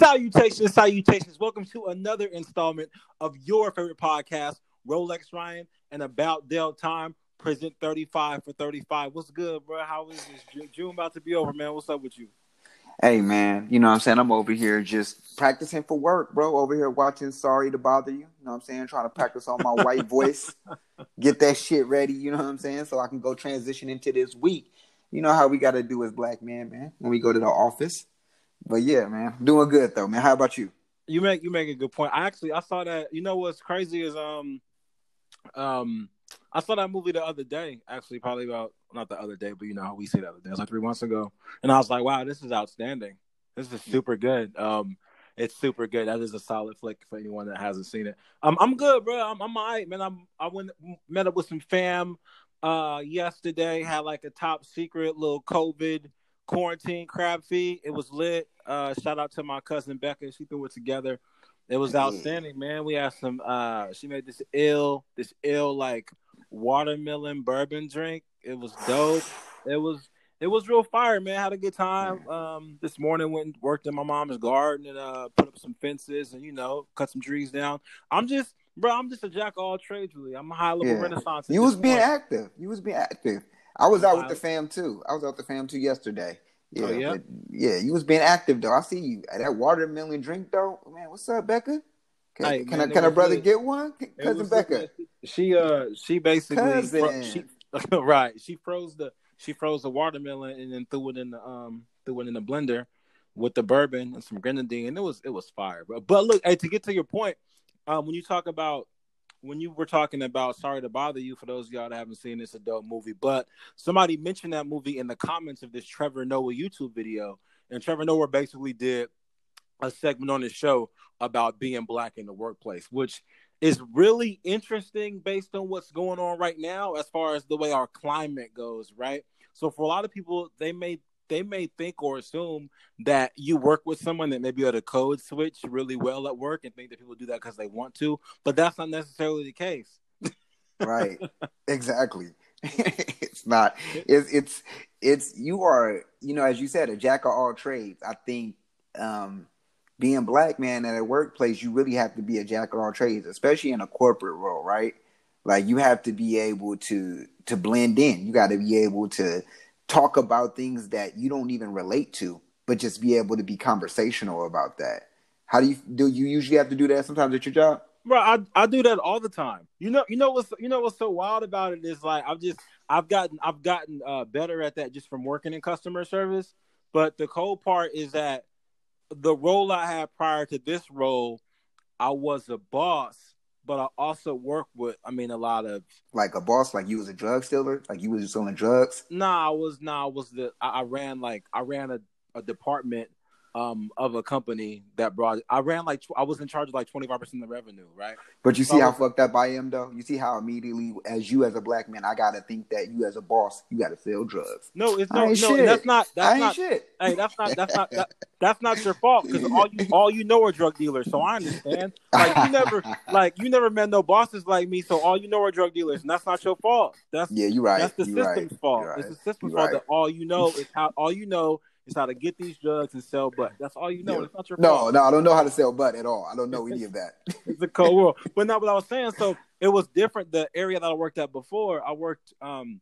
Salutations, salutations. Welcome to another installment of your favorite podcast, Rolex Ryan and About Dell Time, present 35 for 35. What's good, bro? How is this? June about to be over, man. What's up with you? Hey man, you know what I'm saying? I'm over here just practicing for work, bro. Over here watching Sorry to Bother You. You know what I'm saying? Trying to practice on my white voice. Get that shit ready, you know what I'm saying? So I can go transition into this week. You know how we gotta do as black men, man, when we go to the office. But yeah, man. Doing good though, man. How about you? You make you make a good point. I actually I saw that you know what's crazy is um um I saw that movie the other day, actually probably about not the other day, but you know how we say the other day. It was like three months ago. And I was like, wow, this is outstanding. This is super good. Um, it's super good. That is a solid flick for anyone that hasn't seen it. Um, I'm good, bro. I'm, I'm all right, man. I'm I went met up with some fam uh yesterday. Had like a top secret little COVID quarantine crab feed. It was lit. Uh, shout out to my cousin Becca. She threw it together. It was outstanding, man. We had some. Uh, she made this ill, this ill like watermelon bourbon drink. It was dope. It was it was real fire, man. Had a good time. Um, this morning went and worked in my mom's garden and uh put up some fences and you know cut some trees down. I'm just, bro. I'm just a jack of all trades, really. I'm a high level yeah. renaissance. You was being point. active. You was being active. I was out with the fam too. I was out with the fam too yesterday. Yeah, oh, yeah, yeah. You was being active though. I see you. That watermelon drink though, man. What's up, Becca? Can, hey, can, man, I, can a brother good. get one, cousin Becca? She uh, she basically fro- she right. She froze the she froze the watermelon and then threw it in the um threw it in the blender with the bourbon and some grenadine, and it was it was fire, bro. But look, hey, to get to your point, um, when you talk about when you were talking about sorry to bother you for those of y'all that haven't seen this adult movie but somebody mentioned that movie in the comments of this trevor noah youtube video and trevor noah basically did a segment on his show about being black in the workplace which is really interesting based on what's going on right now as far as the way our climate goes right? So for a lot of people they may they may think or assume that you work with someone that may be able to code switch really well at work and think that people do that because they want to, but that's not necessarily the case. right. Exactly. it's not. It's it's it's you are you know as you said a jack of all trades. I think um being black man at a workplace, you really have to be a jack of all trades, especially in a corporate role, right? Like you have to be able to to blend in. You got to be able to talk about things that you don't even relate to, but just be able to be conversational about that. How do you do? You usually have to do that sometimes at your job. Bro, I, I do that all the time. You know, you know what's you know what's so wild about it is like I've just I've gotten I've gotten uh, better at that just from working in customer service. But the cold part is that the role I had prior to this role, I was a boss but I also work with. I mean, a lot of like a boss, like you was a drug stealer, like you was selling drugs. Nah, I was. Nah, I was the. I, I ran like I ran a, a department um of a company that brought I ran like I was in charge of like 25% of the revenue, right? But you see how was, fucked up I am though? You see how immediately as you as a black man, I gotta think that you as a boss, you gotta sell drugs. No, it's no, no, shit. that's not that's not shit. Hey, that's not that's not that, that's not your fault because all you all you know are drug dealers. So I understand. Like you never like you never met no bosses like me, so all you know are drug dealers, and that's not your fault. That's yeah, you're right. That's the you're system's right. fault. Right. It's the system's you're fault right. that all you know is how all you know is how to get these drugs and sell butt. That's all you know. Yeah. It's not your no, fault. no, I don't know how to sell butt at all. I don't know any of that. it's a cold world. But not what I was saying. So it was different. The area that I worked at before, I worked, um,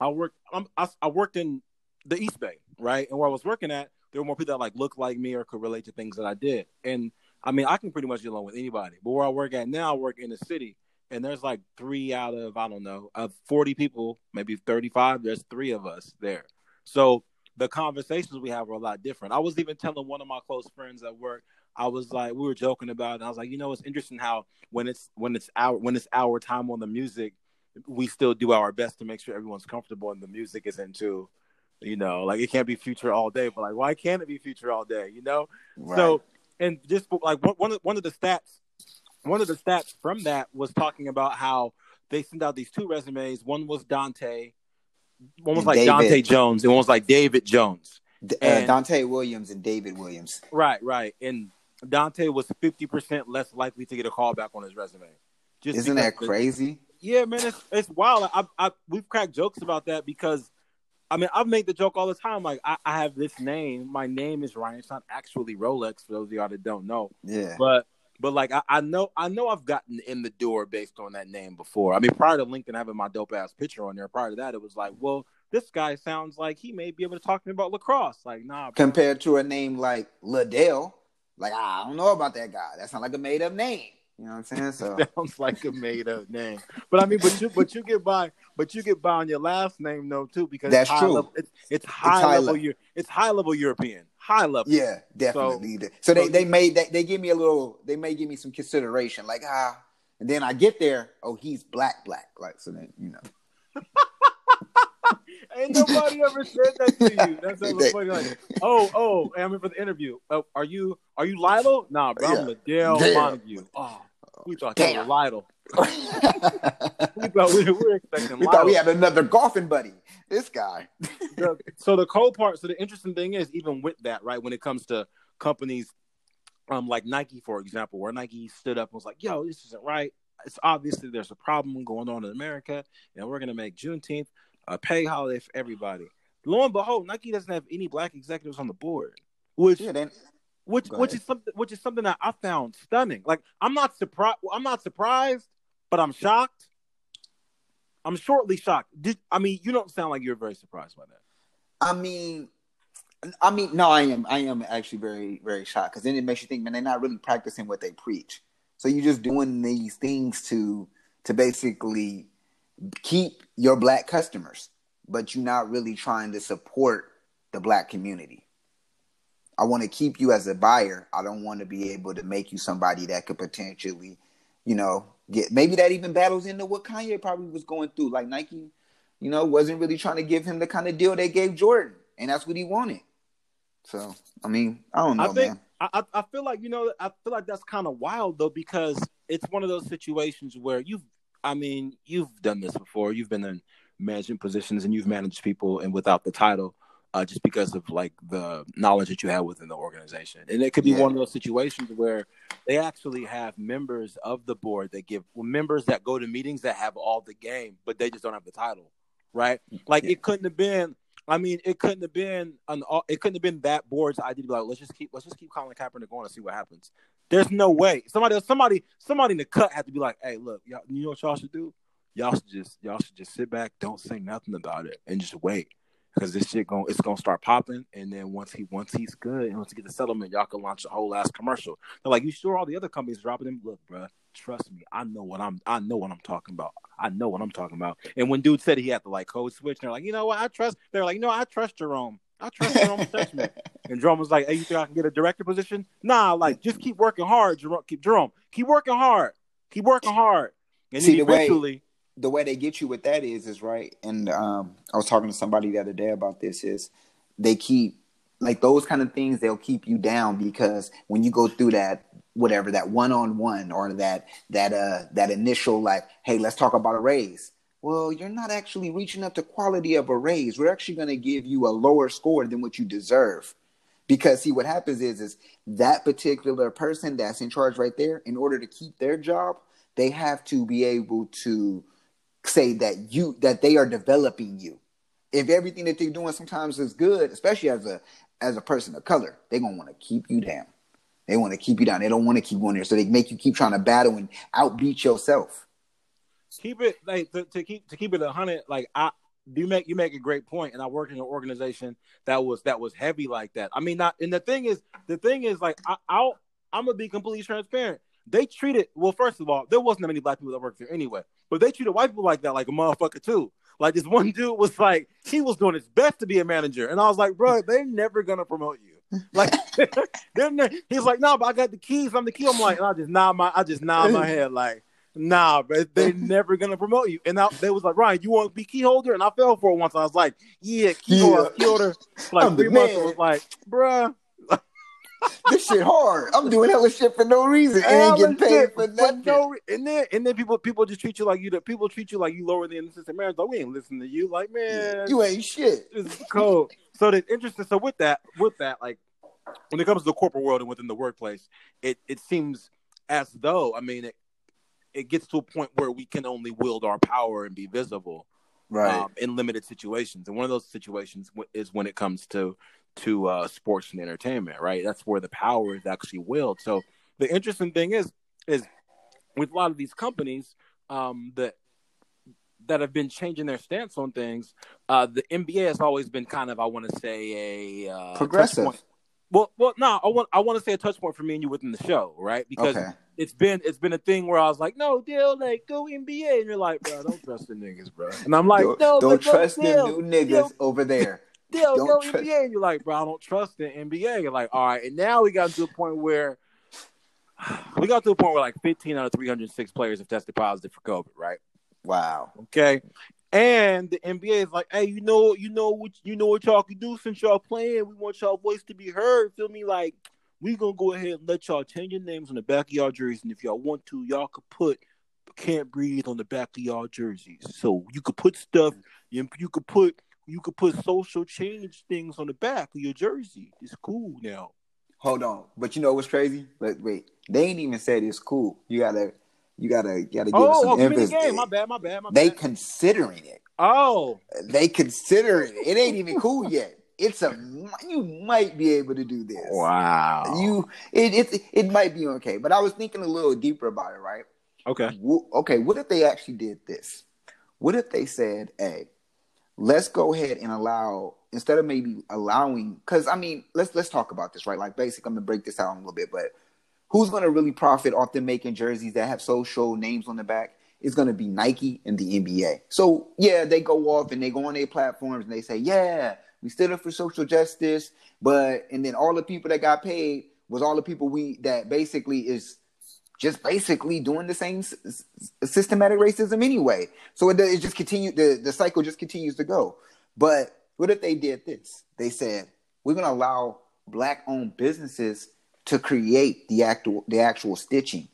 I worked, I, I worked in the East Bay, right? And where I was working at, there were more people that like looked like me or could relate to things that I did. And I mean, I can pretty much get along with anybody. But where I work at now, I work in the city, and there's like three out of I don't know, of 40 people, maybe 35. There's three of us there. So the conversations we have are a lot different. I was even telling one of my close friends at work, I was like, we were joking about it. I was like, you know, it's interesting how when it's when it's our when it's our time on the music, we still do our best to make sure everyone's comfortable and the music is into, you know, like it can't be future all day, but like why can't it be future all day? You know, right. so and just like one of one of the stats, one of the stats from that was talking about how they sent out these two resumes. One was Dante one was like David. Dante Jones, and one was like David Jones. Uh, and, Dante Williams and David Williams. Right, right. And Dante was fifty percent less likely to get a call back on his resume. Just Isn't that crazy? yeah, man, it's it's wild. I, I we've cracked jokes about that because I mean, I've made the joke all the time. Like, I, I have this name. My name is Ryan. It's not actually Rolex for those of y'all that don't know. Yeah. But but like I, I know I know I've gotten in the door based on that name before. I mean, prior to LinkedIn having my dope ass picture on there, prior to that, it was like, well, this guy sounds like he may be able to talk to me about lacrosse. Like, nah. Bro. Compared to a name like Liddell, like I don't know about that guy. That sounds like a made up name. You know what I'm saying? So sounds like a made up name. But I mean, but you but you get by but you get by on your last name though too because That's true. Level, it's, it's high It's high level. level. It's high level European. High level. yeah, definitely. So, they, they made that they give me a little they may give me some consideration, like ah, and then I get there, oh he's black black. Like so then, you know. Ain't nobody ever said that to you. That's so funny. Like, oh, oh, I'm in for the interview. Oh, are you are you Lilo? Nah, bro, I'm Yeah. Liddell Damn. Montague. Oh, we thought you were Damn. Lilo. we We thought we, we were expecting Lilo. thought we had another golfing buddy. This guy. the, so the cold part. So the interesting thing is, even with that, right, when it comes to companies, um, like Nike, for example, where Nike stood up and was like, "Yo, this isn't right. It's obviously there's a problem going on in America, and we're gonna make Juneteenth a pay holiday for everybody." Lo and behold, Nike doesn't have any black executives on the board, which Yeah, then which which is something which is something that I found stunning. Like I'm not surprised. I'm not surprised, but I'm shocked. I'm shortly shocked. Did I mean you don't sound like you're very surprised by that? I mean, I mean, no, I am. I am actually very, very shocked because then it makes you think, man, they're not really practicing what they preach. So you're just doing these things to to basically keep your black customers, but you're not really trying to support the black community. I want to keep you as a buyer. I don't want to be able to make you somebody that could potentially, you know, get maybe that even battles into what Kanye probably was going through. Like Nike, you know, wasn't really trying to give him the kind of deal they gave Jordan, and that's what he wanted. So, I mean, I don't know, I think man. I, I I feel like you know I feel like that's kind of wild though because it's one of those situations where you've I mean you've done this before you've been in management positions and you've managed people and without the title uh, just because of like the knowledge that you have within the organization and it could be Yeah. one of those situations where they actually have members of the board that give well, members that go to meetings that have all the game but they just don't have the title right like Yeah. it couldn't have been I mean, it couldn't have been an. It couldn't have been that board's idea to be like, let's just keep, let's just keep Colin Kaepernick going and see what happens. There's no way. Somebody, somebody, somebody in the cut had to be like, hey, look, y'all, you know what y'all should do? Y'all should just, y'all should just sit back, don't say nothing about it, and just wait, because this shit going, it's gonna start popping, and then once he, once he's good, and once he get the settlement, y'all can launch a whole ass commercial. They're like, you sure all the other companies dropping them? Look, bro, trust me, I know what I'm, I know what I'm talking about. I know what I'm talking about. And when dude said he had to like code switch, they're like, you know what? I trust. They're like, no, I trust Jerome. I trust Jerome's judgment. And Jerome was like, hey, you think I can get a director position? Nah, like just keep working hard, Jerome. Keep Jerome. Keep working hard. Keep working hard. And See, then the way- eventually, the way they get you with that is is right and um i was talking to somebody the other day about this is they keep like those kind of things they'll keep you down because when you go through that whatever that one-on-one or that that uh that initial like hey let's talk about a raise. Well you're not actually reaching up to quality of a raise. We're actually going to give you a lower score than what you deserve. Because see what happens is is that particular person that's in charge right there in order to keep their job they have to be able to say that you that they are developing you if everything that they're doing sometimes is good especially as a as a person of color they're to want to keep you down they want to keep you down they don't want to keep going there so they make you keep trying to battle and outbeat yourself keep it like to, to keep to keep it a hundred. Like I, you make you make a great point, and I work in an organization that was that was heavy like that. I mean, not and the thing is, the thing is, like I, I'll I'm gonna be completely transparent. They treated well. First of all, there wasn't many black people that worked there anyway, but they treated white people like that, like a motherfucker too. Like this one dude was like, he was doing his best to be a manager, and I was like, bro, they're never gonna promote you. Like, they're ne- he's like, no, but I got the keys. I'm the key. I'm like, and I just nod my, I just nod my head like, nah, but they're never gonna promote you. And I, they was like, Ryan, you want to be key holder? And I fell for it once. I was like, yeah, key Yeah. holder, key holder. Like I'm three months, I was like, bruh, this shit hard i'm doing hella shit for no reason and ain't getting paid for nothing no, re- and then and then people people just treat you like you. People treat you like you lower than the assistant manager. Like we ain't listening to you. Like man, you ain't shit is cold. So the interesting. So with that, with that, like when it comes to the corporate world and within the workplace, it it seems as though I mean it it gets to a point where we can only wield our power and be visible right um, in limited situations. And one of those situations is when it comes to to uh, sports and entertainment, right? That's where the power is actually willed. So the interesting thing is is with a lot of these companies um, that that have been changing their stance on things, uh, the NBA has always been kind of, I want to say, a uh, progressive. Well, well, no, I want I want to say a touch point for me and you within the show, right? Because okay. it's been it's been a thing where I was like, no, deal, like go NBA, and you're like, bro, don't trust the niggas, bro. And I'm like, don't, no, don't trust the new niggas deal, over there. Deal, go trust- NBA, and you're like, bro, I don't trust the NBA. You're like, all right, and now we got to a point where we got to a point where like 15 out of 306 players have tested positive for COVID, right? Wow. Okay. And the NBA is like, hey, you know, you know what you know what y'all can do since y'all playing. We want y'all voice to be heard. Feel me? Like, we gonna go ahead and let y'all change your names on the back of y'all jerseys. And if y'all want to, y'all could put can't breathe on the back of y'all jerseys. So you could put stuff you, you could put you could put social change things on the back of your jersey. It's cool now. Hold on. But you know what's crazy? But wait, they ain't even said it's cool. You gotta you gotta gotta give oh, some oh, emphasis. Give my bad, my bad, my bad. they bad. considering it. Oh, they consider it. It ain't even cool yet. It's a you might be able to do this. Wow. You it it it might be okay, but I was thinking a little deeper about it. Right. Okay. Okay. What if they actually did this? What if they said, "Hey, let's go ahead and allow instead of maybe allowing because I mean let's let's talk about this right. Like, basically, I'm gonna break this out a little bit, but who's to really profit off them making jerseys that have social names on the back is to be Nike and the NBA. So yeah, they go off and they go on their platforms and they say, yeah, we stood up for social justice, but and then all the people that got paid was all the people we that basically is just basically doing the same s- systematic racism anyway. So it, it just continued the the cycle just continues to go. But what if they did this? They said we're going to allow black owned businesses to create the actual the actual stitching.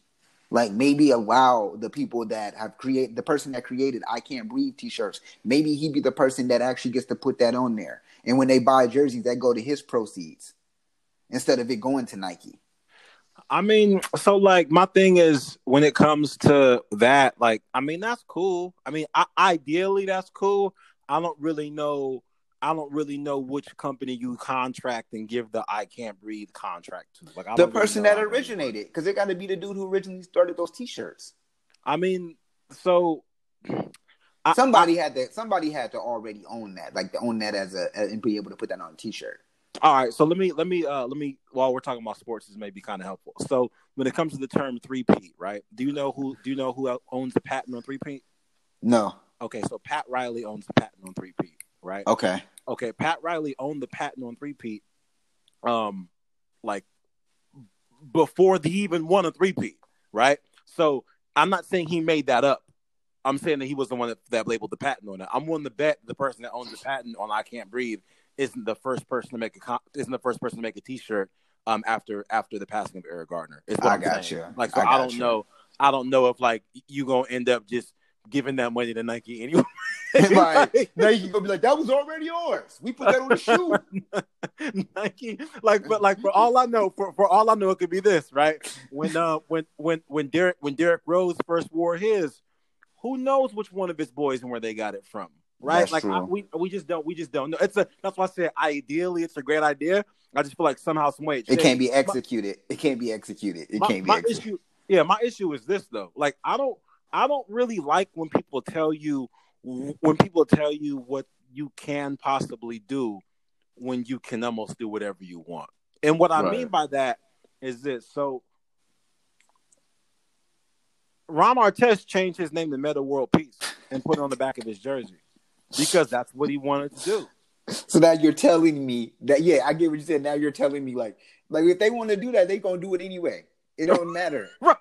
Like maybe allow the people that have created the person that created I Can't Breathe t-shirts, maybe he be the person that actually gets to put that on there. And when they buy jerseys, that go to his proceeds instead of it going to Nike. I mean, so like my thing is when it comes to that, like I mean that's cool. I mean, I, ideally that's cool. I don't really know I don't really know which company you contract and give the I can't breathe contract to. Like I the person really that originated, because it got to be the dude who originally started those T-shirts. I mean, so somebody I, had to somebody had to already own that, like to own that as a and be able to put that on a T-shirt. All right, so let me let me uh let me while we're talking about sports, this may be kind of helpful. So when it comes to the term three P, right? Do you know who do you know who owns the patent on three P? No. Okay, so Pat Riley owns the patent on three P, right? Okay okay, Pat Riley owned the patent on three peat, um, like before he even won a three peat, right? So I'm not saying he made that up. I'm saying that he was the one that, that labeled the patent on it. I'm willing to bet the person that owns the patent on "I Can't Breathe" isn't the first person to make a isn't the first person to make a T-shirt um after after the passing of Eric Garner. Is what I I'm got saying. you. Like so, I, I don't you. know. I don't know if like you gonna end up just giving that money to Nike anyway. like Nike gonna be like, that was already yours. We put that on the shoe. Nike, like, but like for all I know, for, for all I know, it could be this, right? When uh when when when Derrick when Derrick Rose first wore his, who knows which one of his boys and where they got it from, right? That's like I, we we just don't we just don't know. It's a that's why I said ideally it's a great idea. I just feel like somehow some way it, it can't be executed. My, it can't be executed. It my, can't be my executed. issue. Yeah, my issue is this though. Like I don't I don't really like when people tell you when people tell you what you can possibly do when you can almost do whatever you want. And what I right. mean by that is this. So Ron Artest changed his name to Metta World Peace and put it on the back of his jersey because that's what he wanted to do. So now you're telling me that yeah, I get what you said. Now you're telling me like like if they want to do that, they gonna do it anyway. It don't matter. right.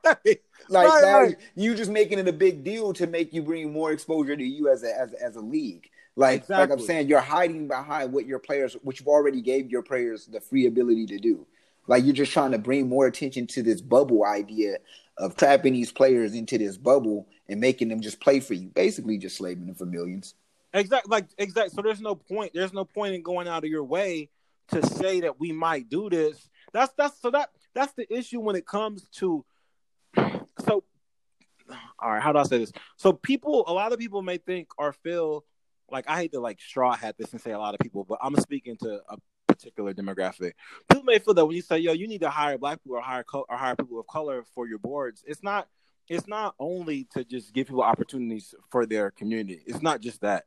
Like right, now right. you just making it a big deal to make you bring more exposure to you as a as, as a league. Like exactly. like I'm saying, you're hiding behind what your players, which you've already gave your players the free ability to do. Like you're just trying to bring more attention to this bubble idea of trapping these players into this bubble and making them just play for you. Basically, just slaving them for millions. Exactly. Like exactly. So there's no point. There's no point in going out of your way to say that we might do this. That's that's so that that's the issue when it comes to so all right how do i say this so people a lot of people may think or feel like I hate to like straw hat this and say a lot of people, but I'm speaking to a particular demographic. People may feel that when you say, "Yo, you need to hire black people or hire co- or hire people of color for your boards," it's not. It's not only to just give people opportunities for their community. It's not just that,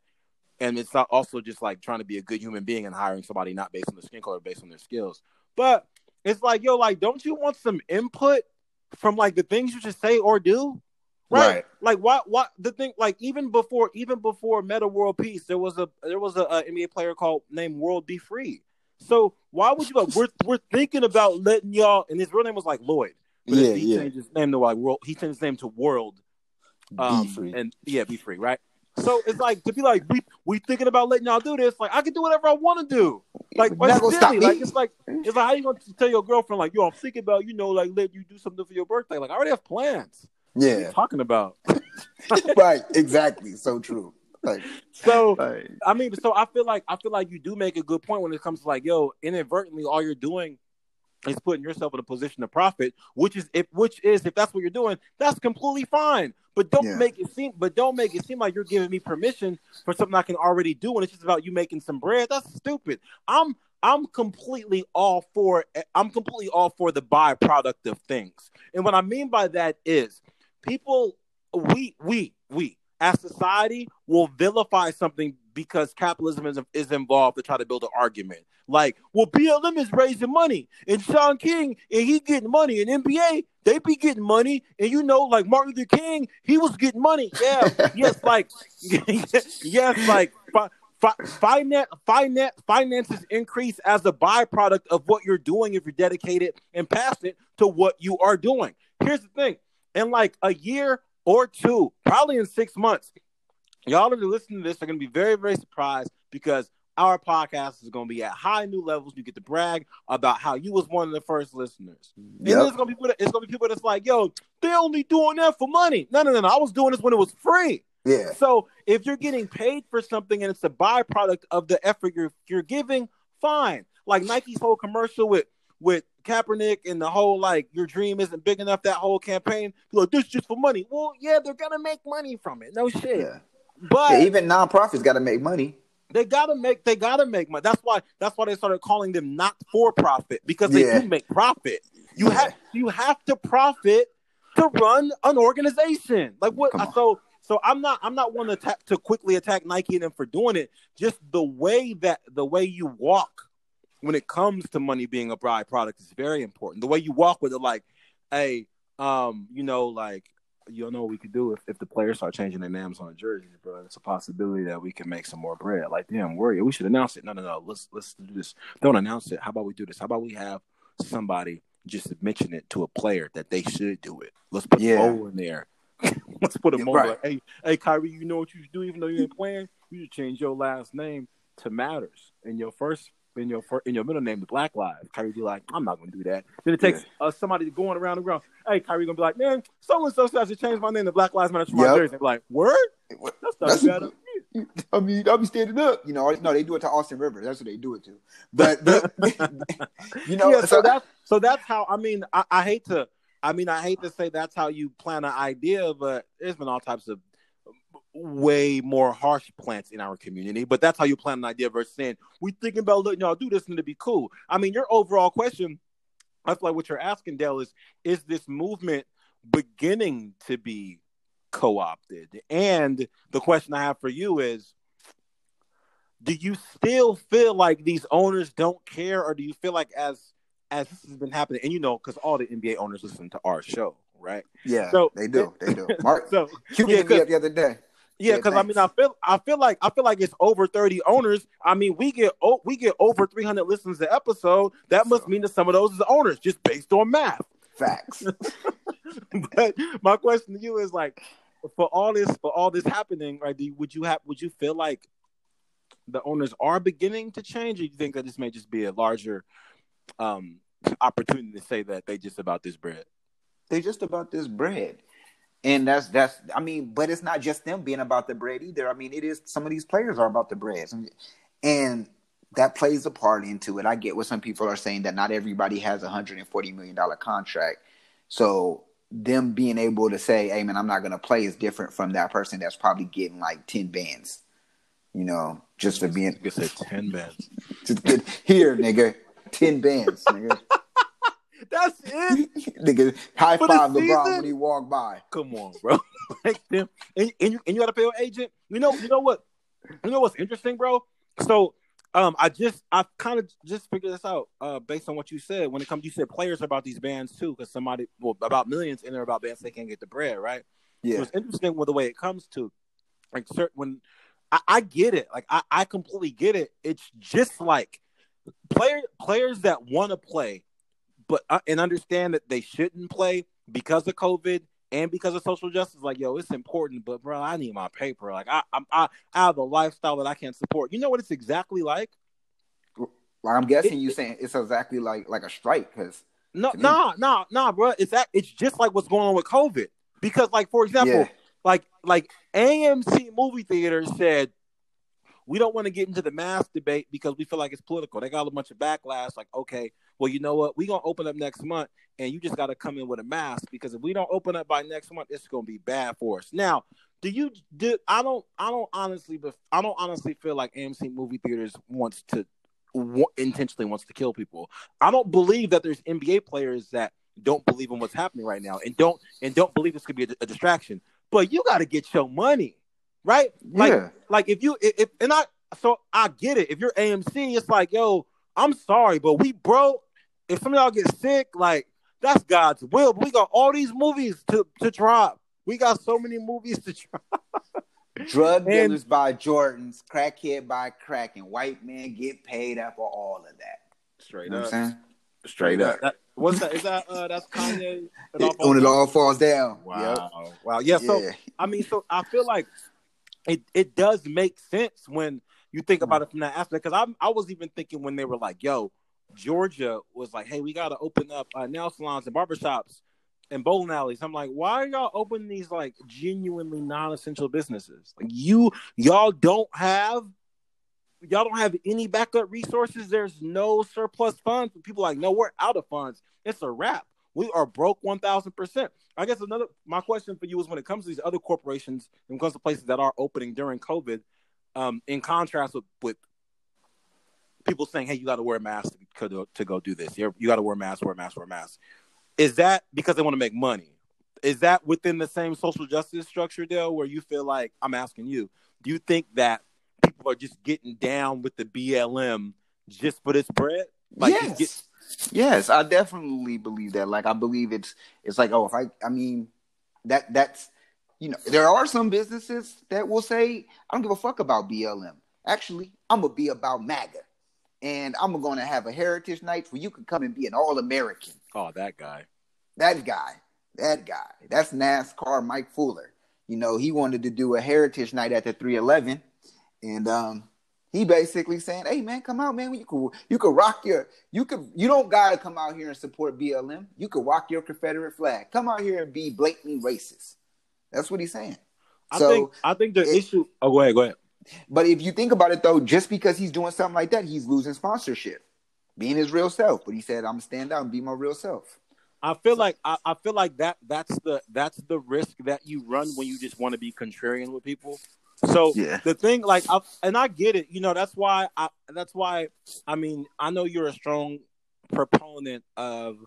and it's not also just like trying to be a good human being and hiring somebody not based on their skin color, based on their skills. But it's like, yo, like, don't you want some input from like the things you should say or do? Right. right. Like what what the thing like even before even before Metta World Peace, there was a there was a, a NBA player called named World B. Free. So why would you like we're we're thinking about letting y'all and his real name was like Lloyd. But yeah, he yeah. changed his name to like world he changed his name to World. Um, be free. and yeah, be free, right? So it's like to be like we we thinking about letting y'all do this. Like I can do whatever I want to do. Like it's silly. Like it's like it's like how you gonna tell your girlfriend like yo I'm thinking about you know like let you do something for your birthday. Like I already have plans. Yeah, talking about. right, exactly. So true. Like, so like, I mean, so I feel like I feel like you do make a good point when it comes to like, yo, inadvertently, all you're doing is putting yourself in a position to profit, which is if which is if that's what you're doing, that's completely fine. But don't yeah. make it seem but don't make it seem like you're giving me permission for something I can already do and it's just about you making some bread. That's stupid. I'm I'm completely all for I'm completely all for the byproduct of things. And what I mean by that is people we we we as society will vilify something because capitalism is, is involved to try to build an argument. Like, well, BLM is raising money, and Shaun King and he getting money, and NBA they be getting money, and you know, like Martin Luther King, he was getting money. Yeah, yes, like yes, like fi- fi- finance, finance, finances increase as a byproduct of what you're doing if you're dedicated and passionate to what you are doing. Here's the thing: in like a year or two, probably in six months, y'all that are listening to this are going to be very, very surprised because our podcast is going to be at high new levels. You get to brag about how you was one of the first listeners. Yep. And it's going to be people. That, it's going to be people that's like, "Yo, they only doing that for money." No, no, no, no. I was doing this when it was free. Yeah. So if you're getting paid for something and it's a byproduct of the effort you're you're giving, fine. Like Nike's whole commercial with with Kaepernick and the whole like your dream isn't big enough. That whole campaign, like this just for money. Well, yeah, they're gonna make money from it. No shit. Yeah. But yeah, even nonprofits got to make money. They gotta make. They gotta make money. That's why. That's why they started calling them not for profit because they yeah. do make profit. You have. You have to profit to run an organization. Like what? So. So I'm not. I'm not one to attack, to quickly attack Nike and them for doing it. Just the way that the way you walk when it comes to money being a byproduct is very important. The way you walk with it, like, hey, um, you know, like you know what we could do if, if the players start changing their names on the jerseys, bro. It's a possibility that we can make some more bread. Like, damn, worry, we should announce it. No, no, no. Let's let's do this. Don't announce it. How about we do this? How about we have somebody just mention it to a player that they should do it? Let's put yeah. Mo in there. let's put a Mo right. like, hey, hey, Kyrie, you know what you should do, even though you ain't playing. You should change your last name to Matters, and your first in your in your middle name the Black Lives. Kyrie be like, I'm not gonna do that. Then it takes yeah. uh, somebody going around the ground. Hey, Kyrie gonna be like, man, so and so says to change my name to Black Lives Matter for my jersey. Like, word? That's not bad. I mean, I'll be standing up. You know, no, they do it to Austin Rivers. That's what they do it to. But, but you know, yeah, so, so that's so that's how. I mean, I, I hate to. I mean, I hate to say that's how you plan an idea, but there's been all types of way more harsh plants in our community, but that's how you plan an idea versus saying, we thinking about letting y'all do this and to be cool. I mean, your overall question, I feel like what you're asking, Dell, is is this movement beginning to be co-opted? And the question I have for you is do you still feel like these owners don't care, or do you feel like as as this has been happening, and you know, because all the NBA owners listen to our show, right? Yeah, so they do, they do. Mark, so, Q yeah, me up the other day. Yeah, because I mean, I feel, I feel like, I feel like it's over thirty owners. I mean, we get, oh, we get over three hundred listens an episode. That must mean that some of those is owners, just based on math. Facts. but my question to you is like, for all this, for all this happening, right? would you have, would you feel like the owners are beginning to change, or you think that this may just be a larger um opportunity to say that they just about this bread? They just about this bread and that's that's I mean, but it's not just them being about the bread either. I mean, it is some of these players are about the bread, and that plays a part into it. I get what some people are saying that not everybody has a hundred and forty million dollar contract, so them being able to say, "Hey, man, I'm not going to play," is different from that person that's probably getting like ten bands. You know, just for being. You said ten bands. Just get here, nigga. Ten bands, nigga. That's it. nigga, high For the five LeBron season? when he walked by. Come on, bro. like them, and, and you and you got to pay your agent. You know, you know what? You know what's interesting, bro? So, um, I just I kind of just figured this out, uh, based on what you said. When it comes, you said players are about these bands too, because somebody, well, about millions, and they're about bands they can't get the bread, right? So Yeah, it's interesting with the way it comes to, like, certain when I, I get it, like I, I completely get it. It's just like player players that want to play, but uh, and understand that they shouldn't play because of COVID and because of social justice. Like, yo, it's important, but bro, I need my paper. Like, I I'm, I, I have a lifestyle that I can't support. You know what it's exactly like? well, I'm guessing you saying it's exactly like like a strike because No, me- nah, nah, nah, bro. It's that. It's just like what's going on with COVID. Because, like, for example, yeah, like like AMC movie theater said we don't want to get into the mask debate because we feel like it's political. They got a bunch of backlash. Like, okay, well, you know what? We're gonna open up next month, and you just got to come in with a mask because if we don't open up by next month, it's gonna be bad for us. Now, do you do? I don't. I don't honestly. But I don't honestly feel like AMC movie theaters wants to intentionally wants to kill people. I don't believe that there's NBA players that don't believe in what's happening right now and don't and don't believe this could be a, a distraction. But you got to get your money, right? Like, yeah, like if you if, if and I so I get it. If you're AMC, it's like, yo, I'm sorry, but we broke. If some of y'all get sick, like that's God's will. But we got all these movies to to drop. We got so many movies to drop. drug And- dealers buy Jordans, crackhead by crack, and white men get paid up for all of that. Straight You know what I'm saying? straight up. That, what's that? Is that uh that's Kanye? It all It- when it all falls down. Wow. Wow. Yeah. Yep. So yeah. I mean, so I feel like it it does make sense when you think about it from that aspect. Because I I was even thinking when they were like, "Yo, Georgia was like, hey, we got to open up uh, nail salons and barbershops and bowling alleys." I'm like, why are y'all opening these like genuinely non-essential businesses? Like you y'all don't have. Y'all don't have any backup resources. There's no surplus funds. People are like, no, we're out of funds. It's a wrap. We are broke one thousand percent. I guess another my question for you is when it comes to these other corporations, when it comes to places that are opening during COVID, um, in contrast with, with people saying, "Hey, you got to wear a mask to to go do this. You're, you got to wear a mask, wear a mask, wear a mask." Is that because they want to make money? Is that within the same social justice structure, Dale, where you feel like I'm asking you? Do you think that people are just getting down with the BLM just for this bread? Like, yes. Yes, I definitely believe that. Like I believe it's it's like, oh, if I I mean that that's you know, there are some businesses that will say, I don't give a fuck about BLM. Actually, I'm gonna be about MAGA. And I'm gonna have a heritage night where you can come and be an all American. oh, that guy. That guy, that guy. That's NASCAR Mike Fuller. You know, he wanted to do a heritage night at the 311. And um he basically saying, "Hey man, come out, man. You could you could rock your you could you don't gotta come out here and support BLM. You could rock your Confederate flag. Come out here and be blatantly racist." That's what he's saying. I So, think I think the it- issue. Oh, go ahead, go ahead. But if you think about it though, just because he's doing something like that, he's losing sponsorship, being his real self. But he said, "I'm gonna stand out and be my real self." I feel like I, I feel like that that's the that's the risk that you run when you just want to be contrarian with people. So Yeah. the thing, like, I, and I get it. You know, that's why I that's why I mean I know you're a strong proponent of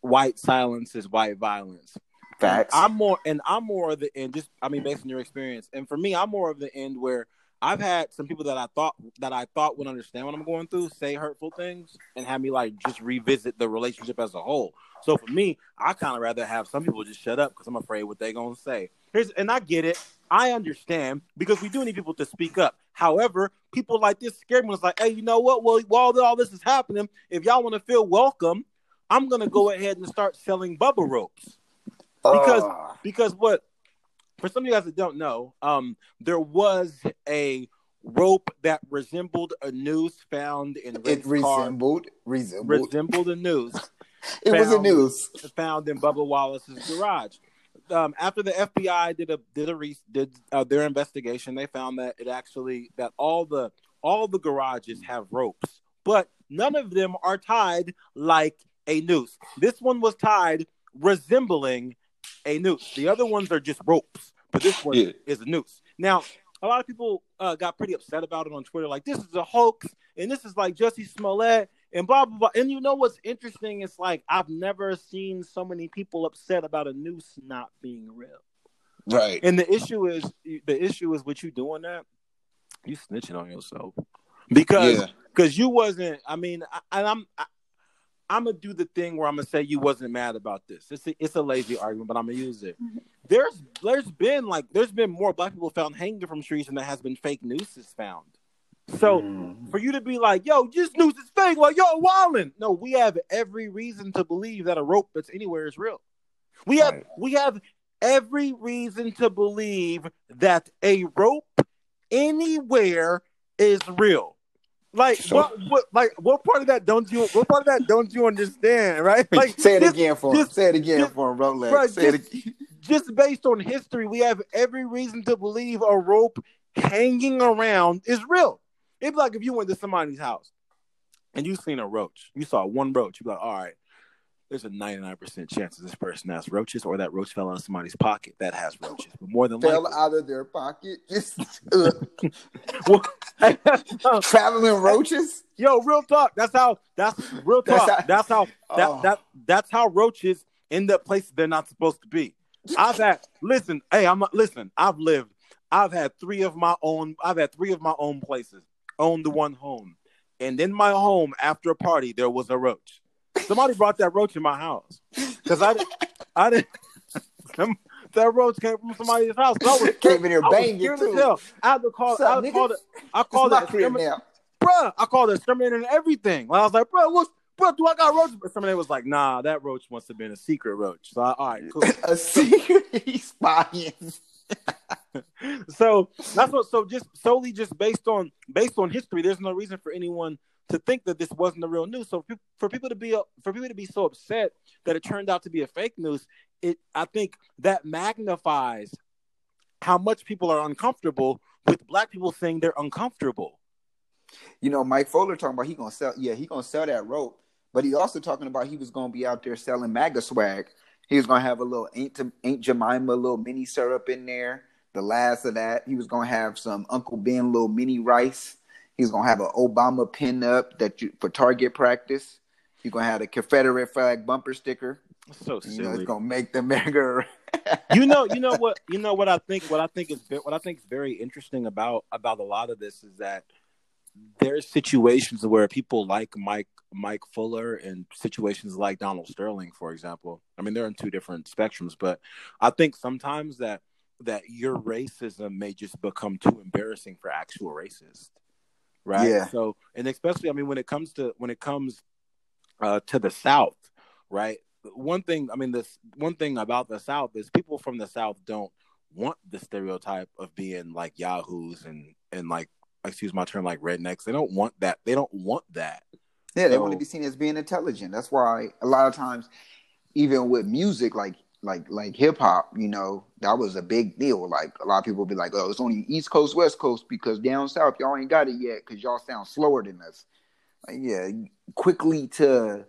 white silence is white violence. Facts. I'm more, and I'm more of the end. Just, I mean, based on your experience, and for me, I'm more of the end where I've had some people that I thought that I thought would understand what I'm going through say hurtful things and have me like just revisit the relationship as a whole. So for me, I kind of rather have some people just shut up because I'm afraid what they're gonna say. Here's, and I get it. I understand because we do need people to speak up. However, people like this scare me. It's like, hey, you know what? Well, while all this is happening, if y'all want to feel welcome, I'm gonna go ahead and start selling Bubba ropes because Ugh. because what for some of you guys that don't know, um, there was a rope that resembled a noose found in it Red's car. resembled resembled. Resembled a noose it was a noose found in Bubba Wallace's garage. Um, after the FBI did a did a re- did uh, their investigation, they found that it actually that all the all the garages have ropes, but none of them are tied like a noose. This one was tied resembling a noose. The other ones are just ropes, but this one Yeah. is a noose. Now, a lot of people uh, got pretty upset about it on Twitter. Like this is a hoax, and this is like Jussie Smollett, and blah blah blah. And you know what's interesting? It's like I've never seen so many people upset about a noose not being real. Right. And the issue is the issue is with you doing that, you snitching on yourself because Yeah. because you wasn't. I mean, I, and I'm. I, I'm gonna do the thing where I'm gonna say you wasn't mad about this. It's a, it's a lazy argument, but I'm gonna use it. There's there's been like there's been more black people found hanging from trees than there has been fake nooses found. So Mm. for you to be like, yo, this noose is fake, like yo, wildin'. No, we have every reason to believe that a rope that's anywhere is real. We have Right. we have every reason to believe that a rope anywhere is real. Like So- what what like what part of that don't you what part of that don't you understand, right? Like say it this- again for him. just- Say it again just- for him, Rolex. Right, say it again. just based on history, we have every reason to believe a rope hanging around is real. It'd be like if you went to somebody's house and you seen a roach, you saw one roach, you'd be like, all right, there's a 99% chance that this person has roaches or that roach fell out of somebody's pocket that has roaches. But more than Fell likely, out of their pocket. Just Well, traveling roaches. yo, real talk. That's how. That's real That's talk. how- That's how. That, Oh. that that's how roaches end up places they're not supposed to be. I've had listen. Hey, I'm listen. I've lived. I've had three of my own. I've had three of my own places. Owned the one home, and in my home after a party there was a roach. Somebody brought that roach in my house because I. I didn't. some- that roach came from somebody's house. So I was Came in here banging as too. hell. I had to call. What's up, I had to call niggas? it. I called it. now. Bruh, I called the exterminator and everything. I was like, bro, what's bro? Do I got roaches? But exterminator was like, nah, that roach must have been a secret roach. So I, all right, cool. A secret spying. so that's what. So just solely just based on based on history, there's no reason for anyone to think that this wasn't the real news. So for, people to be for people to be so upset that it turned out to be a fake news, it I think that magnifies how much people are uncomfortable with black people saying they're uncomfortable. You know, Mike Fuller talking about he gonna sell. Yeah, he gonna sell that rope. But he also talking about he was gonna be out there selling MAGA swag. He was gonna have a little Aunt, Aunt Jemima a little mini syrup in there. The last of that, he was gonna have some Uncle Ben little mini rice. He's gonna have an Obama pin up that you for target practice. He's gonna have a Confederate flag bumper sticker. So You know, it's gonna make the America. you know, you know what, you know what I think. What I think is what I think is very interesting about about a lot of this is that there's situations where people like Mike Mike Fuller and situations like Donald Sterling, for example. I mean, they're in two different spectrums, but I think sometimes that that your racism may just become too embarrassing for actual racists, right? Yeah. So, and especially, I mean, when it comes to when it comes uh, to the South, right? One thing, I mean, this one thing about the South is people from the South don't want the stereotype of being like yahoos and and like excuse my term like rednecks. They don't want that. They don't want that. Yeah, they want to be seen as being intelligent. That's why a lot of times, even with music, like like like hip hop, you know, that was a big deal. Like a lot of people be like, "Oh, it's only East Coast, West Coast," because down south y'all ain't got it yet because y'all sound slower than us. Like, yeah, quickly to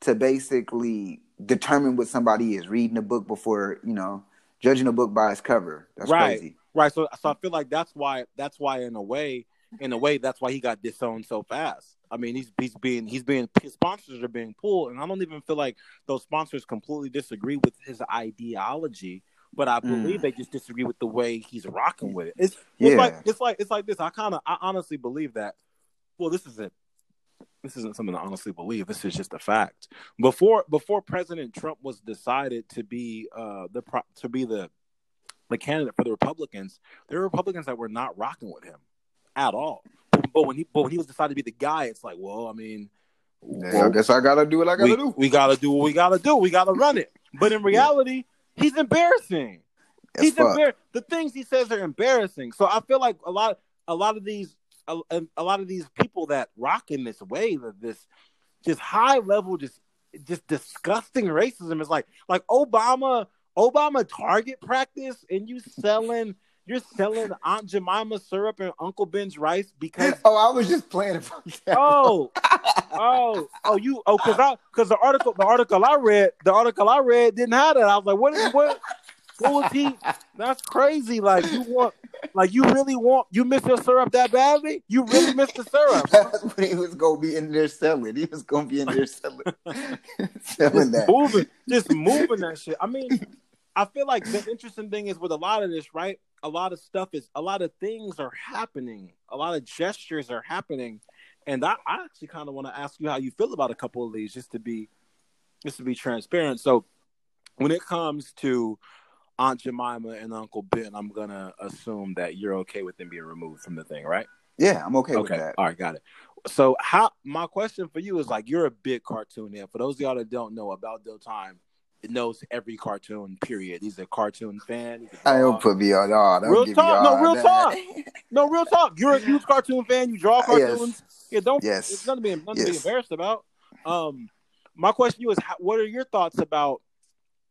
to basically determine what somebody is reading a book before you know judging a book by its cover. That's Right. crazy. Right. So so I feel like that's why that's why in a way in a way that's why he got disowned so fast. I mean he's he's being he's being his sponsors are being pulled and I don't even feel like those sponsors completely disagree with his ideology, but I believe Mm. they just disagree with the way he's rocking with it. It's it's like it's like it's like this. I kind of I honestly believe that. Well, this isn't this isn't something I honestly believe. This is just a fact. Before before President Trump was decided to be uh the to be the the candidate for the Republicans, there were Republicans that were not rocking with him at all. But, when he but when he was decided to be the guy, it's like, well, I mean, well, I guess I gotta do what I gotta we, do. we gotta do what we gotta do. We gotta run it. But in reality, he's embarrassing. As he's embar- the things he says are embarrassing. So I feel like a lot a lot of these a, a lot of these people that rock in this wave of this just high level just just disgusting racism is like like Obama Obama target practice and you selling you're selling Aunt Jemima syrup and Uncle Ben's rice because Oh, I was just playing that. oh oh oh you oh because I because the article the article I read the article I read didn't have that I was like what is what what was he that's crazy like you want like you really want you miss your syrup that badly? You really miss the syrup? That's what he was gonna be in there selling. He was gonna be in there selling, selling just that. moving, just moving that shit. I mean, I feel like the interesting thing is with a lot of this, right? A lot of stuff is a lot of things are happening, a lot of gestures are happening, and I, I actually kind of want to ask you how you feel about a couple of these, just to be, just to be transparent. So, when it comes to Aunt Jemima and Uncle Ben, I'm gonna assume that you're okay with them being removed from the thing, right? Yeah, I'm okay, with that. all right, got it. So, how my question for you is like, you're a big cartoon head. For those of y'all that don't know about Del Time, knows every cartoon. Period. He's a cartoon fan. A I don't put me on. Oh, don't Real talk, no, real that. talk. No, real talk. You're a huge cartoon fan. You draw Yes. cartoons. Yeah, don't. Yes. It's nothing to be nothing to be embarrassed about. Um, my question to you is, how, what are your thoughts about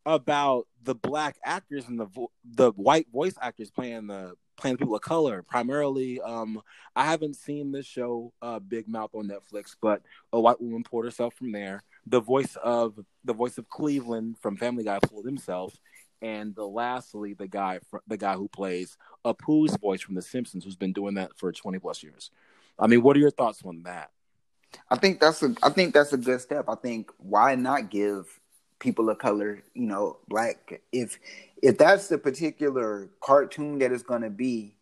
about the black actors and the vo- the white voice actors playing the playing people of color? Primarily, um, I haven't seen this show, uh, Big Mouth on Netflix, but a white woman pulled herself from there. The voice of the voice of Cleveland from Family Guy pulled himself, and the lastly, the guy fr- the guy who plays Apu's voice from The Simpsons, who's been doing that for twenty plus years. I mean, what are your thoughts on that? I think that's a I think that's a good step. I think why not give people of color, you know, black if if that's the particular cartoon that it's gonna be,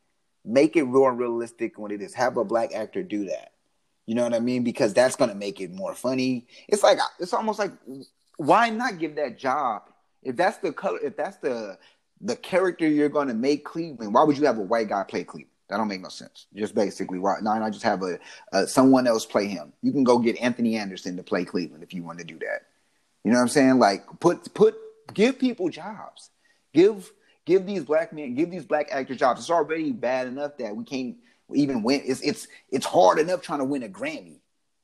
make it real realistic when it is. Have a black actor do that. You know what I mean? Because that's gonna make it more funny. It's like it's almost like why not give that job if that's the color if that's the the character you're gonna make Cleveland, why would you have a white guy play Cleveland? That don't make no sense. Just basically, why why I just have a uh, someone else play him. You can go get Anthony Anderson to play Cleveland if you want to do that. You know what I'm saying? Like put put give people jobs. Give give these black men, give these black actors jobs. It's already bad enough that we can't even win. It's it's it's hard enough trying to win a Grammy.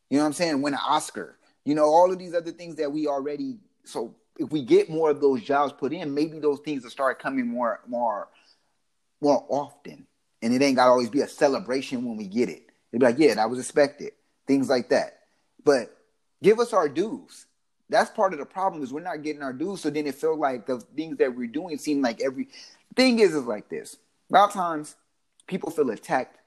You know what I'm saying? Win an Oscar. You know all of these other things that we already. So if we get more of those jobs put in, maybe those things will start coming more more more often. And it ain't got to always be a celebration when we get it. They'd be like, yeah, that was expected. Things like that. But give us our dues. That's part of the problem is we're not getting our dues. So then it felt like the things that we're doing seem like every thing is is like this. A lot of times people feel attacked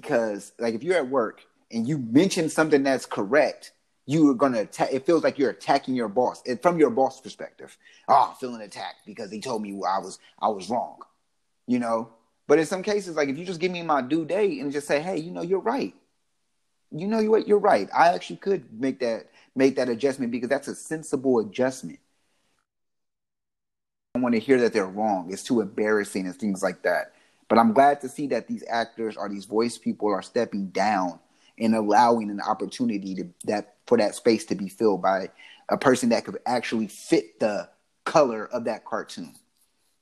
because like if you're at work and you mention something that's correct, you are gonna attack. It feels like you're attacking your boss and from your boss perspective. Oh, I'm feeling attacked because he told me I was I was wrong. You know, but in some cases, like if you just give me my due date and just say, hey, you know, you're right. You know what, you're right. I actually could make that make that adjustment because that's a sensible adjustment. I don't want to hear that they're wrong. It's too embarrassing and things like that. But I'm glad to see that these actors or these voice people are stepping down and allowing an opportunity to that for that space to be filled by a person that could actually fit the color of that cartoon.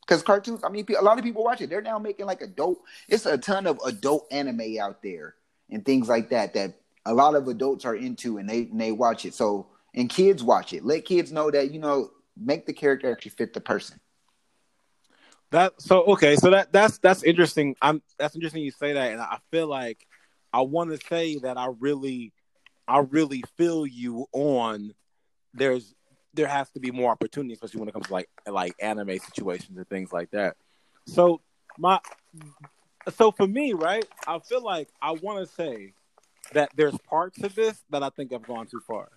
Because cartoons, I mean, a lot of people watch it. They're now making like adult. It's a ton of adult anime out there and things like that that a lot of adults are into, and they and they watch it. So and kids watch it. Let kids know that you know make the character actually fit the person. That so okay, so that that's that's interesting. I'm that's interesting you say that, and I feel like I want to say that I really, I really feel you on. There's there has to be more opportunity, especially when it comes to like like anime situations and things like that. So my so for me, right, I feel like I want to say that there's parts of this that I think have gone too far.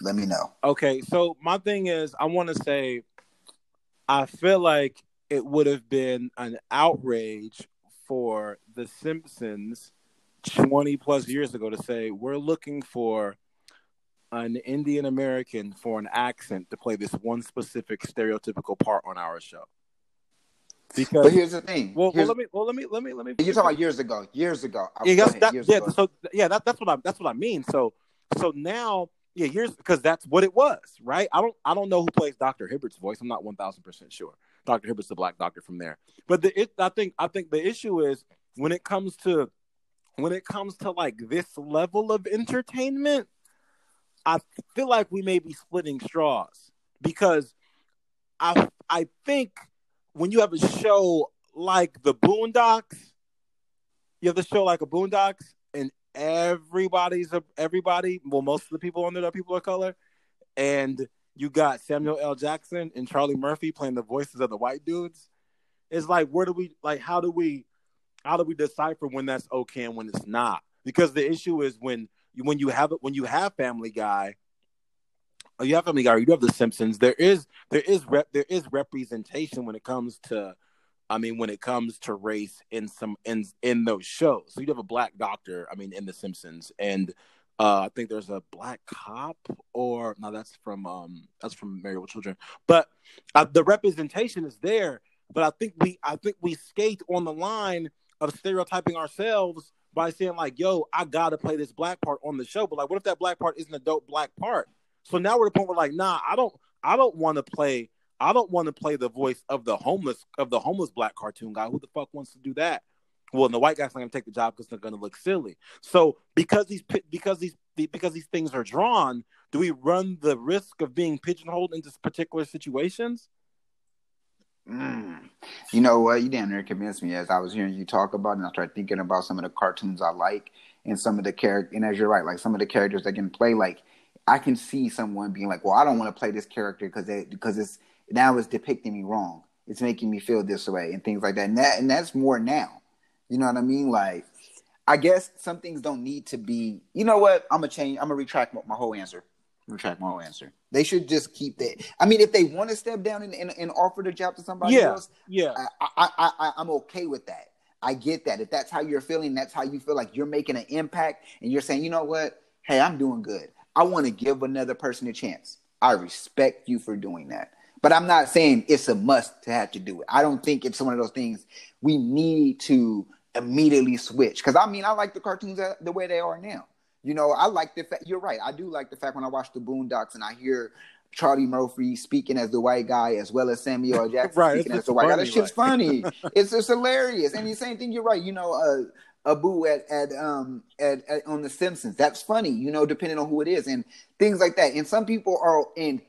Let me know. Okay, so my thing is, I want to say, I feel like it would have been an outrage for The Simpsons 20 plus years ago to say, we're looking for an Indian American for an accent to play this one specific stereotypical part on our show. Because, But here's the thing. well, well, let me, well, let me, let me, let me. you're talking about years ago. Years ago. Yeah, Go that's, ahead, years yeah. ago. So yeah, that, that's what I that's what I mean. So so now yeah, years because that's what it was, right? I don't I don't know who plays Doctor Hibbert's voice. I'm not one thousand percent sure. Doctor Hibbert's the black doctor from there. But the it, I think I think the issue is when it comes to when it comes to like this level of entertainment, I feel like we may be splitting straws because I I think when you have a show like the Boondocks, you have the show like a Boondocks, everybody's a everybody. Well, most of the people on there are people of color, and you got Samuel L. Jackson and Charlie Murphy playing the voices of the white dudes. It's like where do we like how do we how do we decipher when that's okay and when it's not? Because the issue is when you, when you have it when you have Family Guy, or you have Family Guy, you have The Simpsons. There is there is rep, there is representation when it comes to, I mean, when it comes to race in some in in those shows. So you have a black doctor, I mean, in The Simpsons, and uh, I think there's a black cop, or no, that's from um that's from Married with Children. But uh, the representation is there. But I think we I think we skate on the line of stereotyping ourselves by saying like, "Yo, I gotta play this black part on the show." But like, what if that black part isn't a dope black part? So now we're at the point where like, nah, I don't, I don't want to play, I don't want to play the voice of the homeless of the homeless black cartoon guy. Who the fuck wants to do that? Well, the white guy's not gonna take the job because they're gonna look silly. So because these because these because these things are drawn, do we run the risk of being pigeonholed into particular situations? Mm. You know what? You damn near convinced me as I was hearing you talk about it and I started thinking about some of the cartoons I like and some of the characters. And as you're right, like some of the characters that can play, like I can see someone being like, well, I don't want to play this character because because it's now it's depicting me wrong. It's making me feel this way and things like that. And, that, and that's more now. You know what I mean? Like, I guess some things don't need to be. You know what? I'm gonna change. I'm gonna retract my, my whole answer retract my whole answer. They should just keep that. I mean, if they want to step down and, and, and, offer the job to somebody yeah, else, yeah, I, I, I, I'm okay with that. I get that. If that's how you're feeling, that's how you feel like you're making an impact, and you're saying, you know what? Hey, I'm doing good. I want to give another person a chance. I respect you for doing that. But I'm not saying it's a must to have to do it. I don't think it's one of those things we need to immediately switch. Because I mean, I like the cartoons the way they are now. You know, I like the fact. You're right. I do like the fact when I watch the Boondocks and I hear Charlie Murphy speaking as the white guy as well as Samuel. Jackson right, speaking as the white guy. That shit's like. funny. it's just hilarious. And the same thing. You're right. You know, uh, Abu at at um at, at, on the Simpsons. That's funny. You know, depending on who it is and things like that. And some people are. And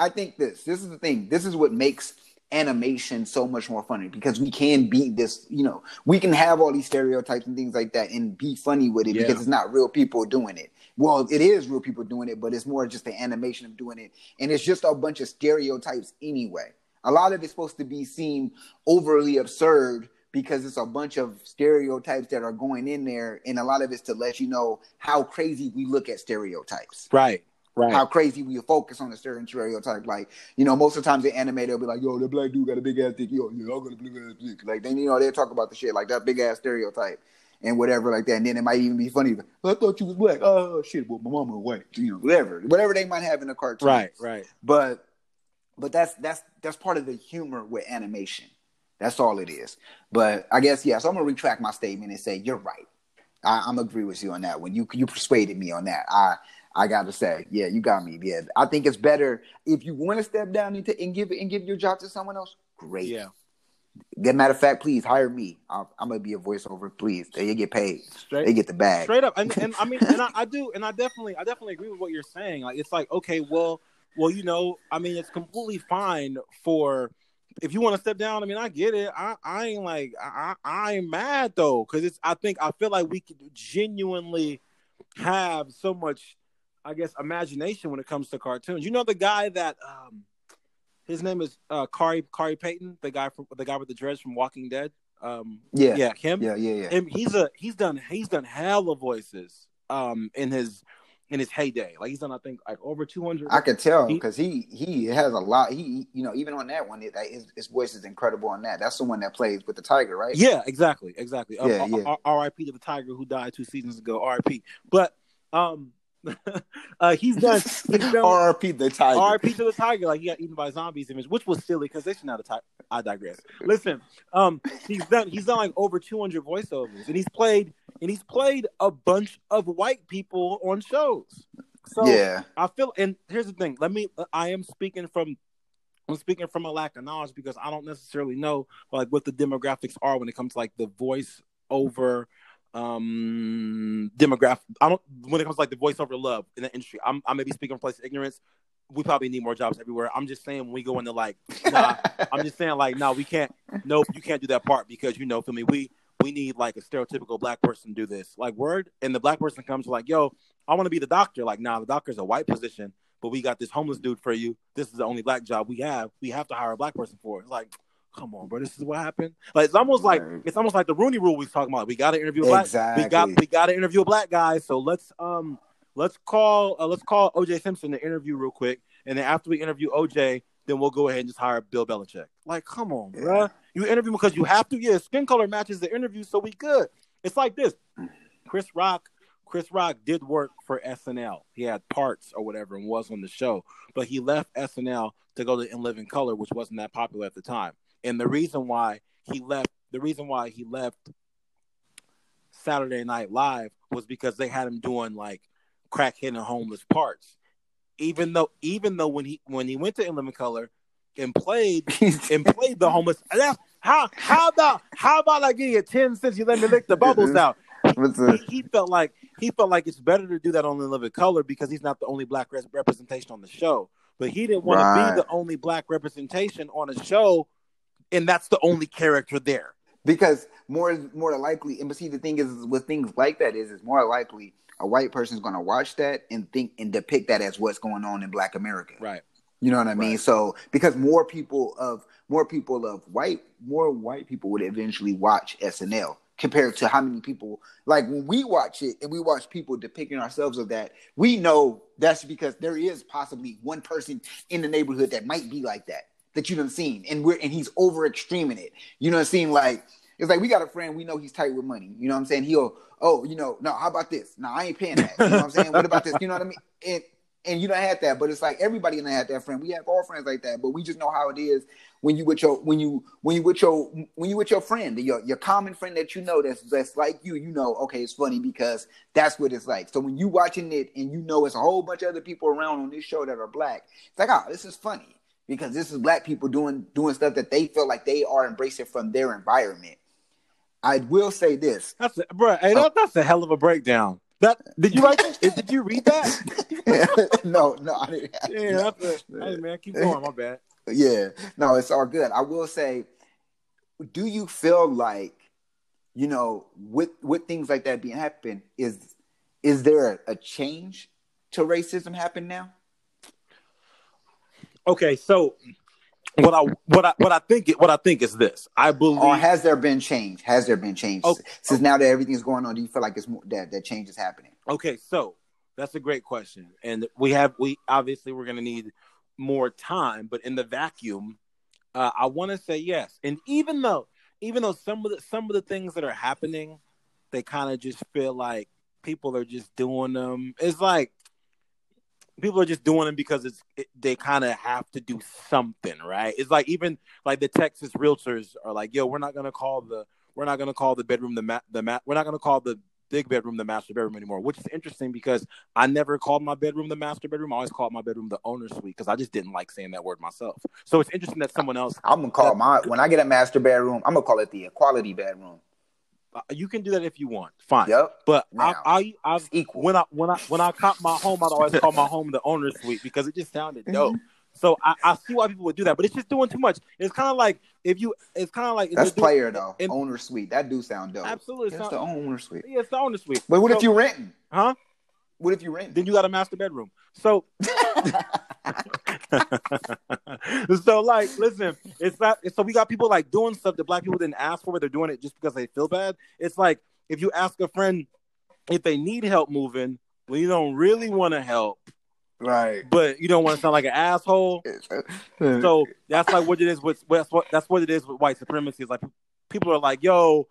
I think this. This is the thing. This is what makes animation so much more funny because we can be this, you know, we can have all these stereotypes and things like that and be funny with it yeah. because it's not real people doing it. Well, it is real people doing it, but it's more just the animation of doing it. And it's just a bunch of stereotypes anyway. A lot of it's supposed to be seen overly absurd because it's a bunch of stereotypes that are going in there and a lot of it's to let you know how crazy we look at stereotypes. Right. Right. How crazy we focus on a certain stereotype. Like, you know, most of the times the anime they'll be like, yo, the black dude got a big ass dick. Yo, yeah, I got a big ass dick. Like, then, you know, they'll talk about the shit like that big ass stereotype and whatever like that. And then it might even be funny. I thought you was black. Oh, shit, well, my mama white. You know, whatever. Whatever they might have in the cartoon. Right, right. But, but that's, that's, that's part of the humor with animation. That's all it is. But I guess, yeah, so I'm going to retract my statement and say, you're right. I, I'm agree with you on that one. You, you persuaded me on that. I, I gotta say, yeah, you got me. Yeah, I think it's better if you want to step down into and give and give your job to someone else. Great. Yeah. Good matter of fact, please hire me. i am gonna be a voiceover. Please, they get paid. Straight, they get the bag. Straight up, and, and I mean, and I, I, do, and I definitely, I definitely agree with what you're saying. Like, it's like, okay, well, well, you know, I mean, it's completely fine for if you want to step down. I mean, I get it. I, I ain't like, I, I ain't mad though, because it's. I think I feel like we could genuinely have so much I guess imagination when it comes to cartoons. You know the guy that um his name is uh Khary Khary Payton, the guy from the guy with the dreads from Walking Dead. Um yeah, yeah, him. Yeah, yeah, yeah. Him, he's a he's done he's done hella voices um in his in his heyday. Like he's done, I think, like over two hundred. I could tell because he, he, he has a lot. He you know even on that one, it, his, his voice is incredible on that. That's the one that plays with the tiger, right? Yeah, exactly, exactly. Yeah, um, yeah. R.I.P. to the tiger who died two seasons ago. R.I.P. But um uh, he's done. He's done RP the tiger. RP to the tiger. Like he got eaten by zombies image, which was silly because they should not have. I digress. Listen, um, he's done. He's done like over two hundred voiceovers, and he's played and he's played a bunch of white people on shows. So yeah, I feel. And here's the thing. Let me. I am speaking from. I'm speaking from a lack of knowledge because I don't necessarily know like what the demographics are when it comes to like the voice over um demographic i don't when it comes to like the voiceover love in the industry i'm i may be speaking from place of ignorance. We probably need more jobs everywhere. I'm just saying when we go into like nah, i'm just saying like no we can't nope you can't do that part because you know for me we we need like a stereotypical black person to do this. Like word and the black person comes like yo i want to be the doctor. Like nah the doctor's a white position but we got this homeless dude for you. This is the only black job we have. We have to hire a black person for it. It's like come on, bro, this is what happened. Like it's almost like it's almost like the Rooney Rule we was talking about. We got to interview a black. Exactly. We got we got to interview a black guy. So let's um let's call uh, let's call OJ Simpson to interview real quick, and then after we interview OJ, then we'll go ahead and just hire Bill Belichick. Like, come on, Yeah. bruh. You interview because you have to. Yeah, skin color matches the interview, so we good. It's like this. Chris Rock. Chris Rock did work for SNL. He had parts or whatever and was on the show, but he left SNL to go to In Living Color, which wasn't that popular at the time. And the reason why he left, the reason why he left Saturday Night Live was because they had him doing like crackhead and homeless parts. Even though, even though when he when he went to In Living Color and played and played the homeless, that's- how how about how about I give you ten cents? You let me lick the bubbles out. He, he felt like he felt like it's better to do that on In Living Color because he's not the only black res- representation on the show. But he didn't want to be the only black representation on a show, and that's the only character there. because more more likely and but see the thing is with things like that is it's more likely a white person's going to watch that and think and depict that as what's going on in black america Right. you know what i mean Right. so because more people of more people of white more white people would eventually watch snl compared to how many people like when we watch it and we watch people depicting ourselves of that we know that's because there is possibly one person in the neighborhood that might be like that that you done seen and we're and he's over extreming it. You know what i'm saying? Like it's like we got a friend we know he's tight with money. You know what i'm saying? He'll oh you know no how about this? No i ain't paying that. You know what i'm saying? What about this? You know what i mean? And and you don't have that but it's like everybody don't have that friend. We have all friends like that but we just know how it is when you with your when you when you with your when you with your friend your your common friend that you know that's that's like you you know okay it's funny because that's what it's like. So when you watching it and you know it's a whole bunch of other people around on this show that are black it's like oh this is funny because this is black people doing doing stuff that they feel like they are embracing from their environment i will say this That's a, bro. Hey, that, oh. that's a hell of a breakdown. That did you write? that? Did you read that? no no I didn't, Yeah, that's a, hey man, keep going. My bad. yeah no it's all good i will say do you feel like you know with with things like that being happen is is there a, a change to racism happen now Okay, so what I what I what I think it, what I think is this. I believe or has there been change has there been change Oh, since now that everything's going on do you feel like it's more that that change is happening Okay, so that's a great question, and we have we obviously we're gonna need more time, but in the vacuum, uh, I want to say yes. And even though even though some of the some of the things that are happening, they kind of just feel like people are just doing them. It's like people are just doing them because it's it, they kind of have to do something, right? It's like even like the Texas realtors are like, yo, we're not gonna call the we're not gonna call the bedroom the ma- the ma- we're not gonna call the big bedroom the master bedroom anymore, which is interesting because I never called my bedroom the master bedroom. I always called my bedroom the owner suite because I just didn't like saying that word myself. So it's interesting that someone else i'm gonna call my when i get a master bedroom i'm gonna call it the equality bedroom Uh, you can do that if you want, fine. yep But I, Now, I, I, it's equal when I when I when I caught my home, I'd always call my home the owner suite because it just sounded mm-hmm. dope. So I, I see why people would do that, but it's just doing too much. It's kind of like if you, it's kind of like That's doing- player though. and- owner suite. That do sound dope. Absolutely, That's it's the owner suite. Yeah, it's the owner suite. But what So- if you renting? Huh? What if you rent? Then you got a master bedroom. So, so like, listen, it's not. So we got people like doing stuff that black people didn't ask for, but they're doing it just because they feel bad. It's like if you ask a friend if they need help moving, well, you don't really want to help, right. but you don't want to sound like an asshole. So that's like what it is with that's what that's what it is with white supremacy. Is like people are like, "Yo,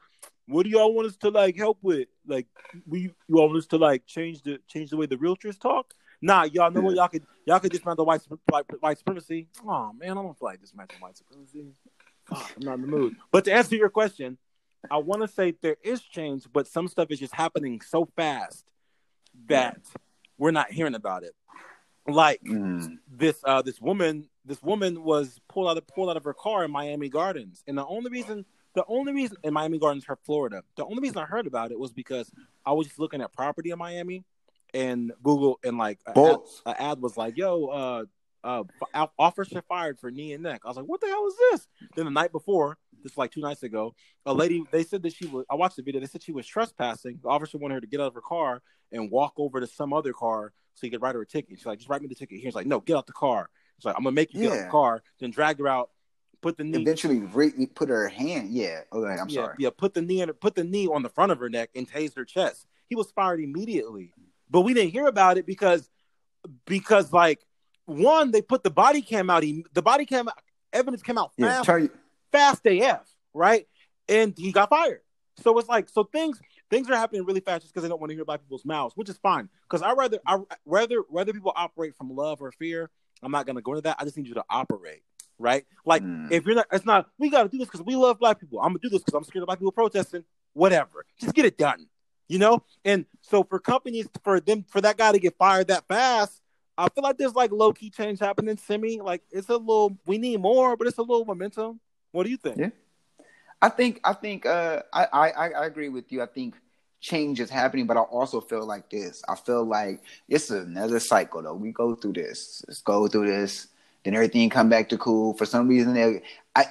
what do y'all want us to like help with? Like, we you want us to like change the change the way the realtors talk? Nah, y'all know what y'all could y'all could dismantle white white, white supremacy. Oh man, I don't feel like dismantling white supremacy. Fuck, I'm not in the mood. But to answer your question, I want to say there is change, but some stuff is just happening so fast that we're not hearing about it. Like Mm. this uh this woman this woman was pulled out of pulled out of her car in Miami Gardens, and the only reason the only reason in Miami Gardens, her Florida, the only reason I heard about it was because I was just looking at property in Miami, and Google and like a ad, ad was like, "Yo, uh, uh, officer fired for knee and neck." I was like, "What the hell is this?" Then the night before, just like two nights ago, a lady they said that she was. I watched the video. They said she was trespassing. The officer wanted her to get out of her car and walk over to some other car so he could write her a ticket. She's like, "Just write me the ticket." He's like, "No, get out the car." She's like, "I'm gonna make you get out Yeah. the car." Then dragged her out, put the knee eventually re- put her hand. Yeah. Okay, I'm yeah, sorry. Yeah, put the knee in, put the knee on the front of her neck and tased her chest. He was fired immediately, but we didn't hear about it because because like one they put the body cam out. He, the body cam evidence came out fast, Turn, fast AF, right? And he got fired. So it's like so things things are happening really fast just because they don't want to hear about people's mouths, which is fine. Because I rather I rather whether people operate from love or fear. I'm not gonna go into that. I just need you to operate, right? Like Mm. if you're not, it's not. We got to do this because we love black people. I'm gonna do this because I'm scared of black people protesting. Whatever, just get it done, you know. And so for companies, for them, for that guy to get fired that fast, I feel like there's like low key change happening. Semi, like it's a little. We need more, but it's a little momentum. What do you think? Yeah. I think I think uh, I, I I agree with you. I think change is happening, but I also feel like this. I feel like it's another cycle though. We go through this. Let's go through this. Then everything come back to cool. For some reason, they- I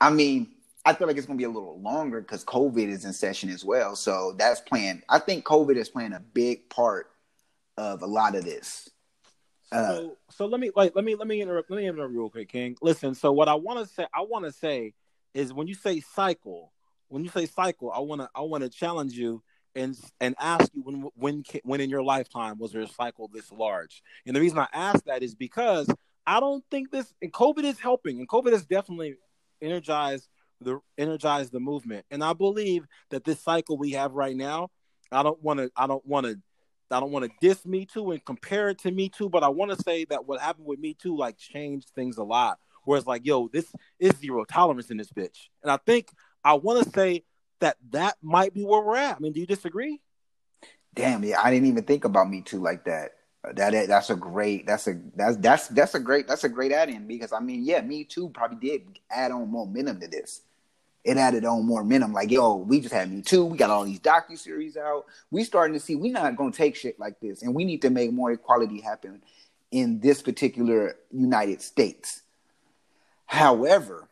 I mean, I feel like it's gonna be a little longer because COVID is in session as well. So that's playing. I think COVID is playing a big part of a lot of this. Uh, so, so let me like let me let me interrupt let me interrupt real quick, King. Listen, so what I want to say I want to say is when you say cycle, when you say cycle, I want to I want to challenge you and and ask you when when when in your lifetime was there a cycle this large? And the reason I ask that is because I don't think this and COVID is helping, and COVID has definitely energized the energize the movement. And I believe that this cycle we have right now, I don't want to I don't want to I don't want to diss Me Too and compare it to Me Too, but I want to say that what happened with Me Too like changed things a lot. Whereas like, yo, this is zero tolerance in this bitch, and I think I want to say that that might be where we're at. I mean, do you disagree? Damn, yeah, I didn't even think about me too like that. That that's a great that's a that's that's that's a great that's a great add in because I mean yeah me too probably did add on momentum to this. It added on more momentum like yo we just had me too we got all these docu series out we starting to see we not gonna take shit like this and we need to make more equality happen in this particular United States. However,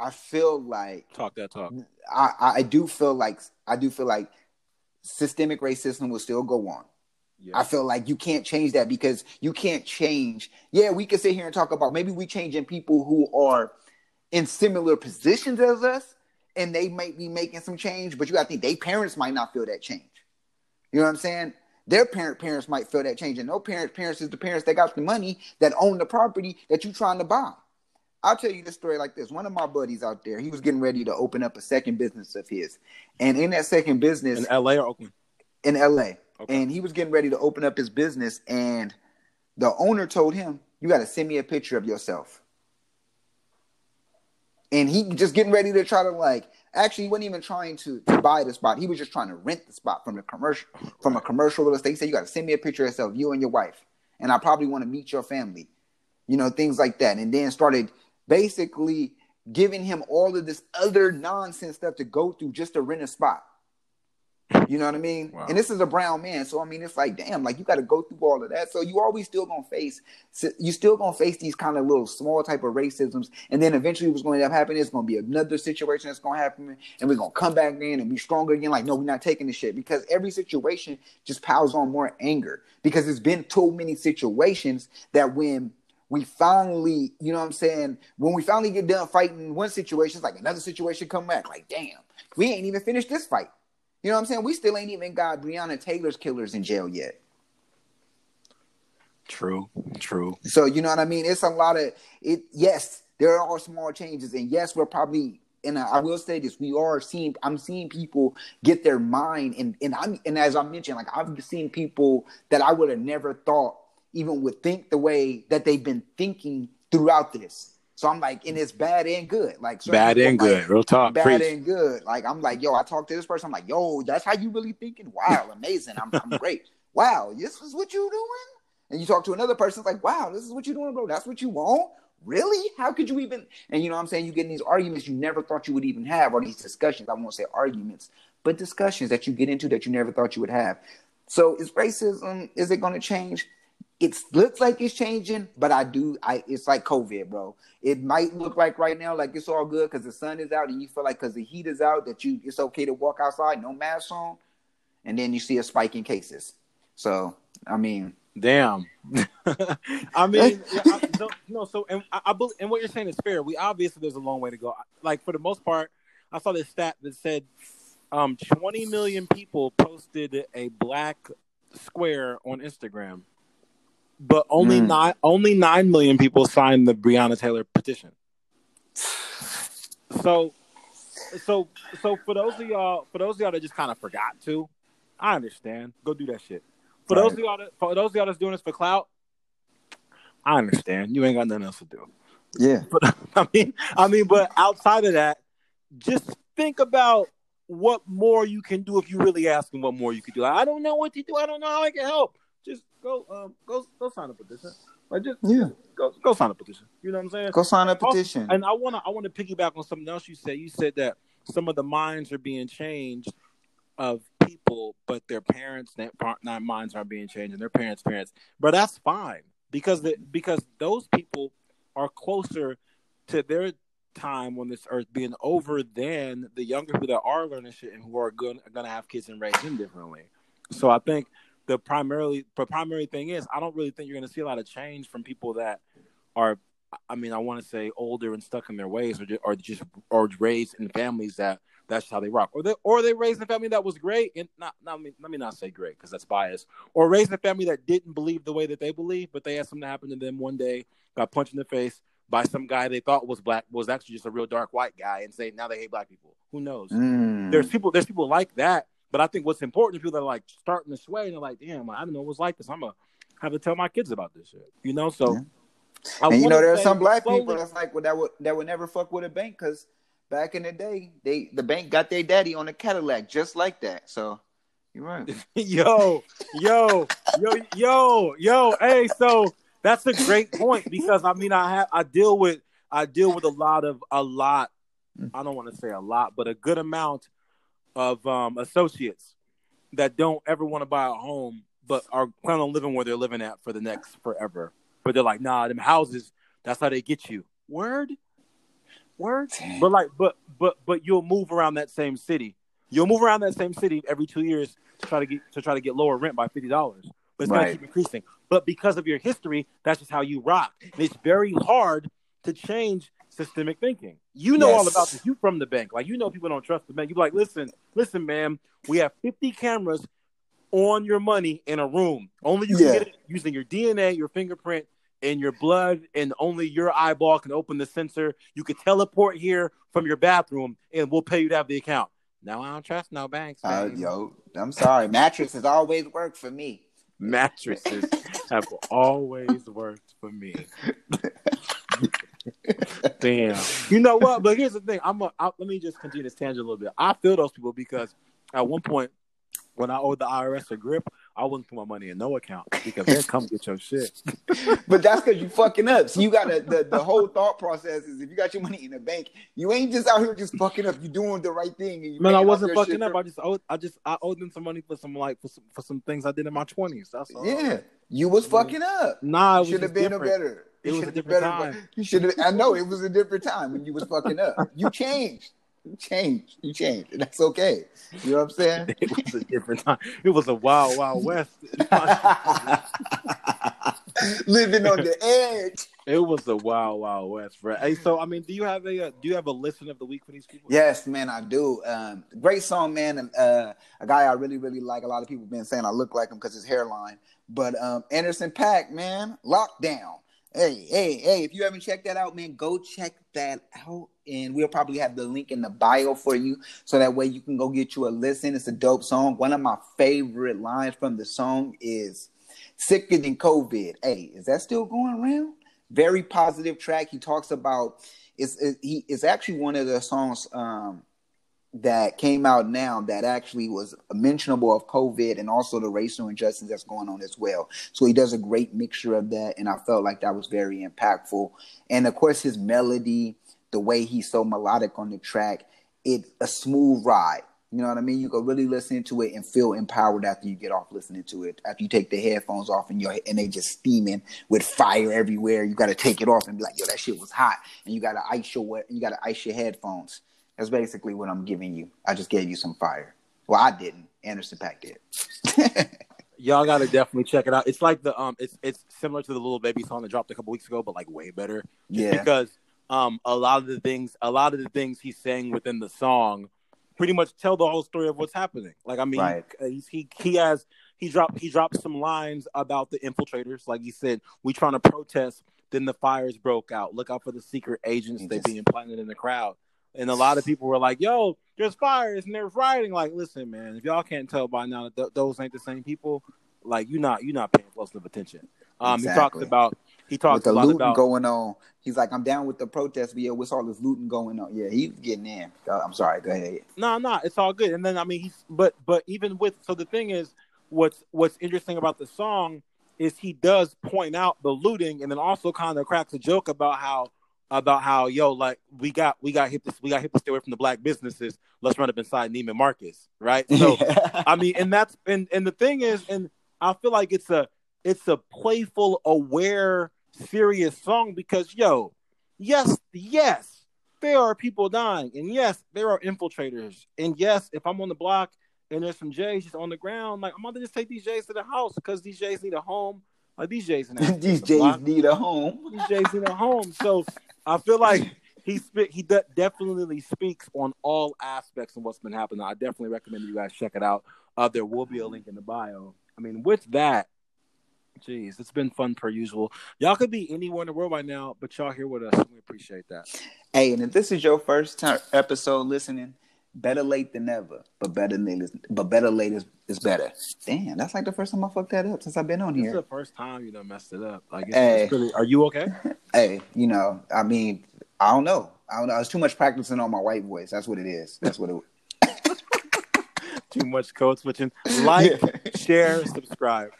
I feel like Talk that talk. I, I do feel like I do feel like systemic racism will still go on. I feel like you can't change that because you can't change. Yeah, we can sit here and talk about maybe we changing people who are in similar positions as us, and they might be making some change, but you got to think their parents might not feel that change. You know what I'm saying? Their parent parents might feel that change, and no parents parents is the parents that got the money that own the property that you're trying to buy. I'll tell you this story like this. One of my buddies out there, he was getting ready to open up a second business of his, and in that second business, in LA or Oakland? in LA. Okay. And he was getting ready to open up his business, and the owner told him, You got to send me a picture of yourself. And he just getting ready to try to like actually he wasn't even trying to, to buy the spot. He was just trying to rent the spot from the commercial from a commercial real estate. He said, You got to send me a picture of yourself, you and your wife. And I probably want to meet your family. You know, things like that. And then started basically giving him all of this other nonsense stuff to go through just to rent a spot. You know what I mean? Wow. And this is a brown man, so I mean, it's like, damn, like you got to go through all of that. So you always still gonna face, you still gonna face these kind of little small type of racisms, and then eventually, what's going to happen is going to be another situation that's going to happen, and we're gonna come back in and be stronger again. Like, no, we're not taking this shit because every situation just piles on more anger because it's been too many situations that when we finally, you know what I'm saying, when we finally get done fighting one situation, it's like another situation come back. Like, damn, we ain't even finished this fight. You know what I'm saying? We still ain't even got Breonna Taylor's killers in jail yet. True, true. So you know what I mean? It's a lot of it. Yes, there are small changes, and yes, we're probably. And I will say this: we are seeing. I'm seeing people get their mind, and and I'm and as I mentioned, like I've seen people that I would have never thought even would think the way that they've been thinking throughout this. So I'm like, and it's bad and good. Like Bad and like, good. Real talk. bad Preach. and good. Like I'm like, yo, I talked to this person. I'm like, yo, that's how you really thinking? Wow, amazing. I'm, I'm great. Wow, this is what you doing? And you talk to another person, it's like, wow, this is what you doing, bro. That's what you want? Really? How could you even? And you know what I'm saying? You get in these arguments you never thought you would even have, or these discussions. I won't say arguments, but discussions that you get into that you never thought you would have. So is racism, is it going to change? It looks like it's changing, but I do. I it's like COVID, bro. It might look like right now like it's all good because the sun is out and you feel like because the heat is out that you it's okay to walk outside, no mask on, and then you see a spike in cases. So I mean, Damn. I mean, I, no, no, So, and I, I believe, and what you're saying is fair. We obviously there's a long way to go. Like for the most part, I saw this stat that said um, 20 million people posted a black square on Instagram, but only mm. nine only nine million people signed the Breonna Taylor petition. So, so, so for those of y'all, for those of y'all that just kind of forgot to, I understand. Go do that shit. For right. those of y'all, that, for those of y'all that's doing this for clout, I understand. You ain't got nothing else to do. Yeah. But I mean, I mean, but outside of that, just think about what more you can do if you really ask them what more you can do. Like, I don't know what to do. I don't know how I can help. Go, um, go, go sign a petition. Like just yeah, go, go sign a petition. You know what I'm saying? Go sign a petition. Also, and I wanna, I wanna piggyback on something else you said. You said that some of the minds are being changed of people, but their parents' not minds aren't being changed, and their parents' parents. But that's fine because the, because those people are closer to their time on this earth being over than the younger people that are learning shit and who are going to have kids and raise them differently. So I think the primarily the primary thing is I don't really think you're going to see a lot of change from people that are I mean I want to say older and stuck in their ways or just, or just or raised in families that that's how they rock or they or they raised in a family that was great and not, not let, me, let me not say great because that's biased or raised in a family that didn't believe the way that they believe but they had something happen to them one day got punched in the face by some guy they thought was black was actually just a real dark white guy and say now they hate black people. Who knows? Mm. There's people there's people like that, but I think what's important is people that are like starting to sway and they're like, damn, I didn't know it was like this. I'm gonna have to tell my kids about this shit. You know, so. Yeah. And you know, there are some black slowly, people that's like well, that would that would never fuck with a bank because back in the day, they the bank got their daddy on a Cadillac just like that. So you're right. yo, yo, yo, yo, yo. Hey, so that's a great point because I mean I have I deal with I deal with a lot of a lot mm. I don't want to say a lot but a good amount of um, associates that don't ever want to buy a home but are planning on living where they're living at for the next forever. But they're like, nah, them houses, that's how they get you. Word? Word? But like but but but you'll move around that same city. You'll move around that same city every two years to try to get to try to get lower rent by fifty dollars but it's right. to keep increasing. But because of your history, that's just how you rock. And it's very hard to change systemic thinking. You know yes. all about this. You from the bank. Like you know people don't trust the bank. You're like, listen, listen, ma'am, we have 50 cameras on your money in a room. Only you yeah. can get it using your DNA, your fingerprint, and your blood, and only your eyeball can open the sensor. You can teleport here from your bathroom, and we'll pay you to have the account. No, I don't trust no banks. Uh, yo, I'm sorry. Mattress has always worked for me mattresses have always worked for me. Damn. You know what? But here's the thing. I'm a, I, let me just continue this tangent a little bit. I feel those people because at one point when I owed the IRS a grip, I wouldn't put my money in no account because they come get your shit. but that's because you fucking up. So you got to, the, the whole thought process is if you got your money in the bank, you ain't just out here just fucking up. You doing the right thing. And Man, I wasn't fucking up. I just owed, I just I owed them some money for some like for some, for some things I did in my twenties. That's all. Yeah, you was fucking up. Nah, should have been different. a better. It, was a different time. You should have. I know it was a different time when you was fucking up. You changed. You changed. You changed. And that's okay. You know what I'm saying? it was a different time. It was a wild, wild west. Living on the edge. It was a wild, wild west, bro. Hey, so I mean, do you have a uh, do you have a listen of the week for these people? Yes, man, I do. Um, great song, man. Uh, a guy I really, really like. A lot of people been saying I look like him because his hairline. But um, Anderson .Paak, man, lockdown. Hey, hey, hey, if you haven't checked that out, man, go check that out. And we'll probably have the link in the bio for you. So that way you can go get you a listen. It's a dope song. One of my favorite lines from the song is sicker than COVID. Hey, is that still going around? Very positive track. He talks about it's it, he it's actually one of the songs um that came out now that actually was mentionable of COVID and also the racial injustice that's going on as well. So he does a great mixture of that, and I felt like that was very impactful. And of course, his melody, the way he's so melodic on the track, it's a smooth ride. You know what I mean? You can really listen to it and feel empowered after you get off listening to it. After you take the headphones off and you and they just steaming with fire everywhere, you got to take it off and be like, "Yo, that shit was hot," and you got to ice your you got to ice your headphones. That's basically what I'm giving you. I just gave you some fire. Well, I didn't. Anderson .Paak did. Y'all gotta definitely check it out. It's like the um, it's it's similar to the Lil Baby song that dropped a couple weeks ago, but like way better. Yeah. because um, a lot of the things, a lot of the things he's saying within the song, pretty much tell the whole story of what's happening. Like I mean, Right. he's, he he has he dropped he dropped some lines about the infiltrators. Like he said, we trying to protest, then the fires broke out. Look out for the secret agents they being planted in the crowd. And a lot of people were like, "Yo, there's fires and they're rioting." Like, listen, man, if y'all can't tell by now that th- those ain't the same people, like you not you not paying close enough attention. Um, he talks Exactly. about he With talks the a lot looting about going on, he's like, "I'm down with the protest, but yeah, what's all this looting going on?" Yeah, he's getting in. Uh, I'm sorry. Go ahead. no, no, it's all good. And then I mean, he's but but even with so the thing is, what's what's interesting about the song is he does point out the looting, and then also kind of cracks a joke about how about how yo like we got we got hit this we got hit to stay away from the black businesses. Let's run up inside Neiman Marcus, right? So I mean, and that's and and the thing is, and I feel like it's a it's a playful, aware, serious song because yo, yes, yes, there are people dying, and yes, there are infiltrators, and yes, if I'm on the block and there's some J's just on the ground, like I'm gonna just take these J's to the house because these J's need a home. Like these J's, need These block. need a home. These J's need a home. So I feel like he spe- he de- definitely speaks on all aspects of what's been happening. I definitely recommend you guys check it out. Uh, there will be a link in the bio. I mean, with that, jeez, it's been fun per usual. Y'all could be anywhere in the world right now, but y'all here with us. and We appreciate that. Hey, and if this is your first time episode listening, better late than never. But better late is but better late is, is better. Damn, that's like the first time I fucked that up since I've been on This is here. the first time you know messed it up. Like, it's, Hey. it's really, are you okay? Hey, you know, I mean, I don't know. I don't know. It's too much practicing on my white voice. That's what it is. That's what it. Too much code switching. Like, share, subscribe.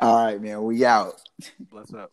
All right, man. We out. Bless up.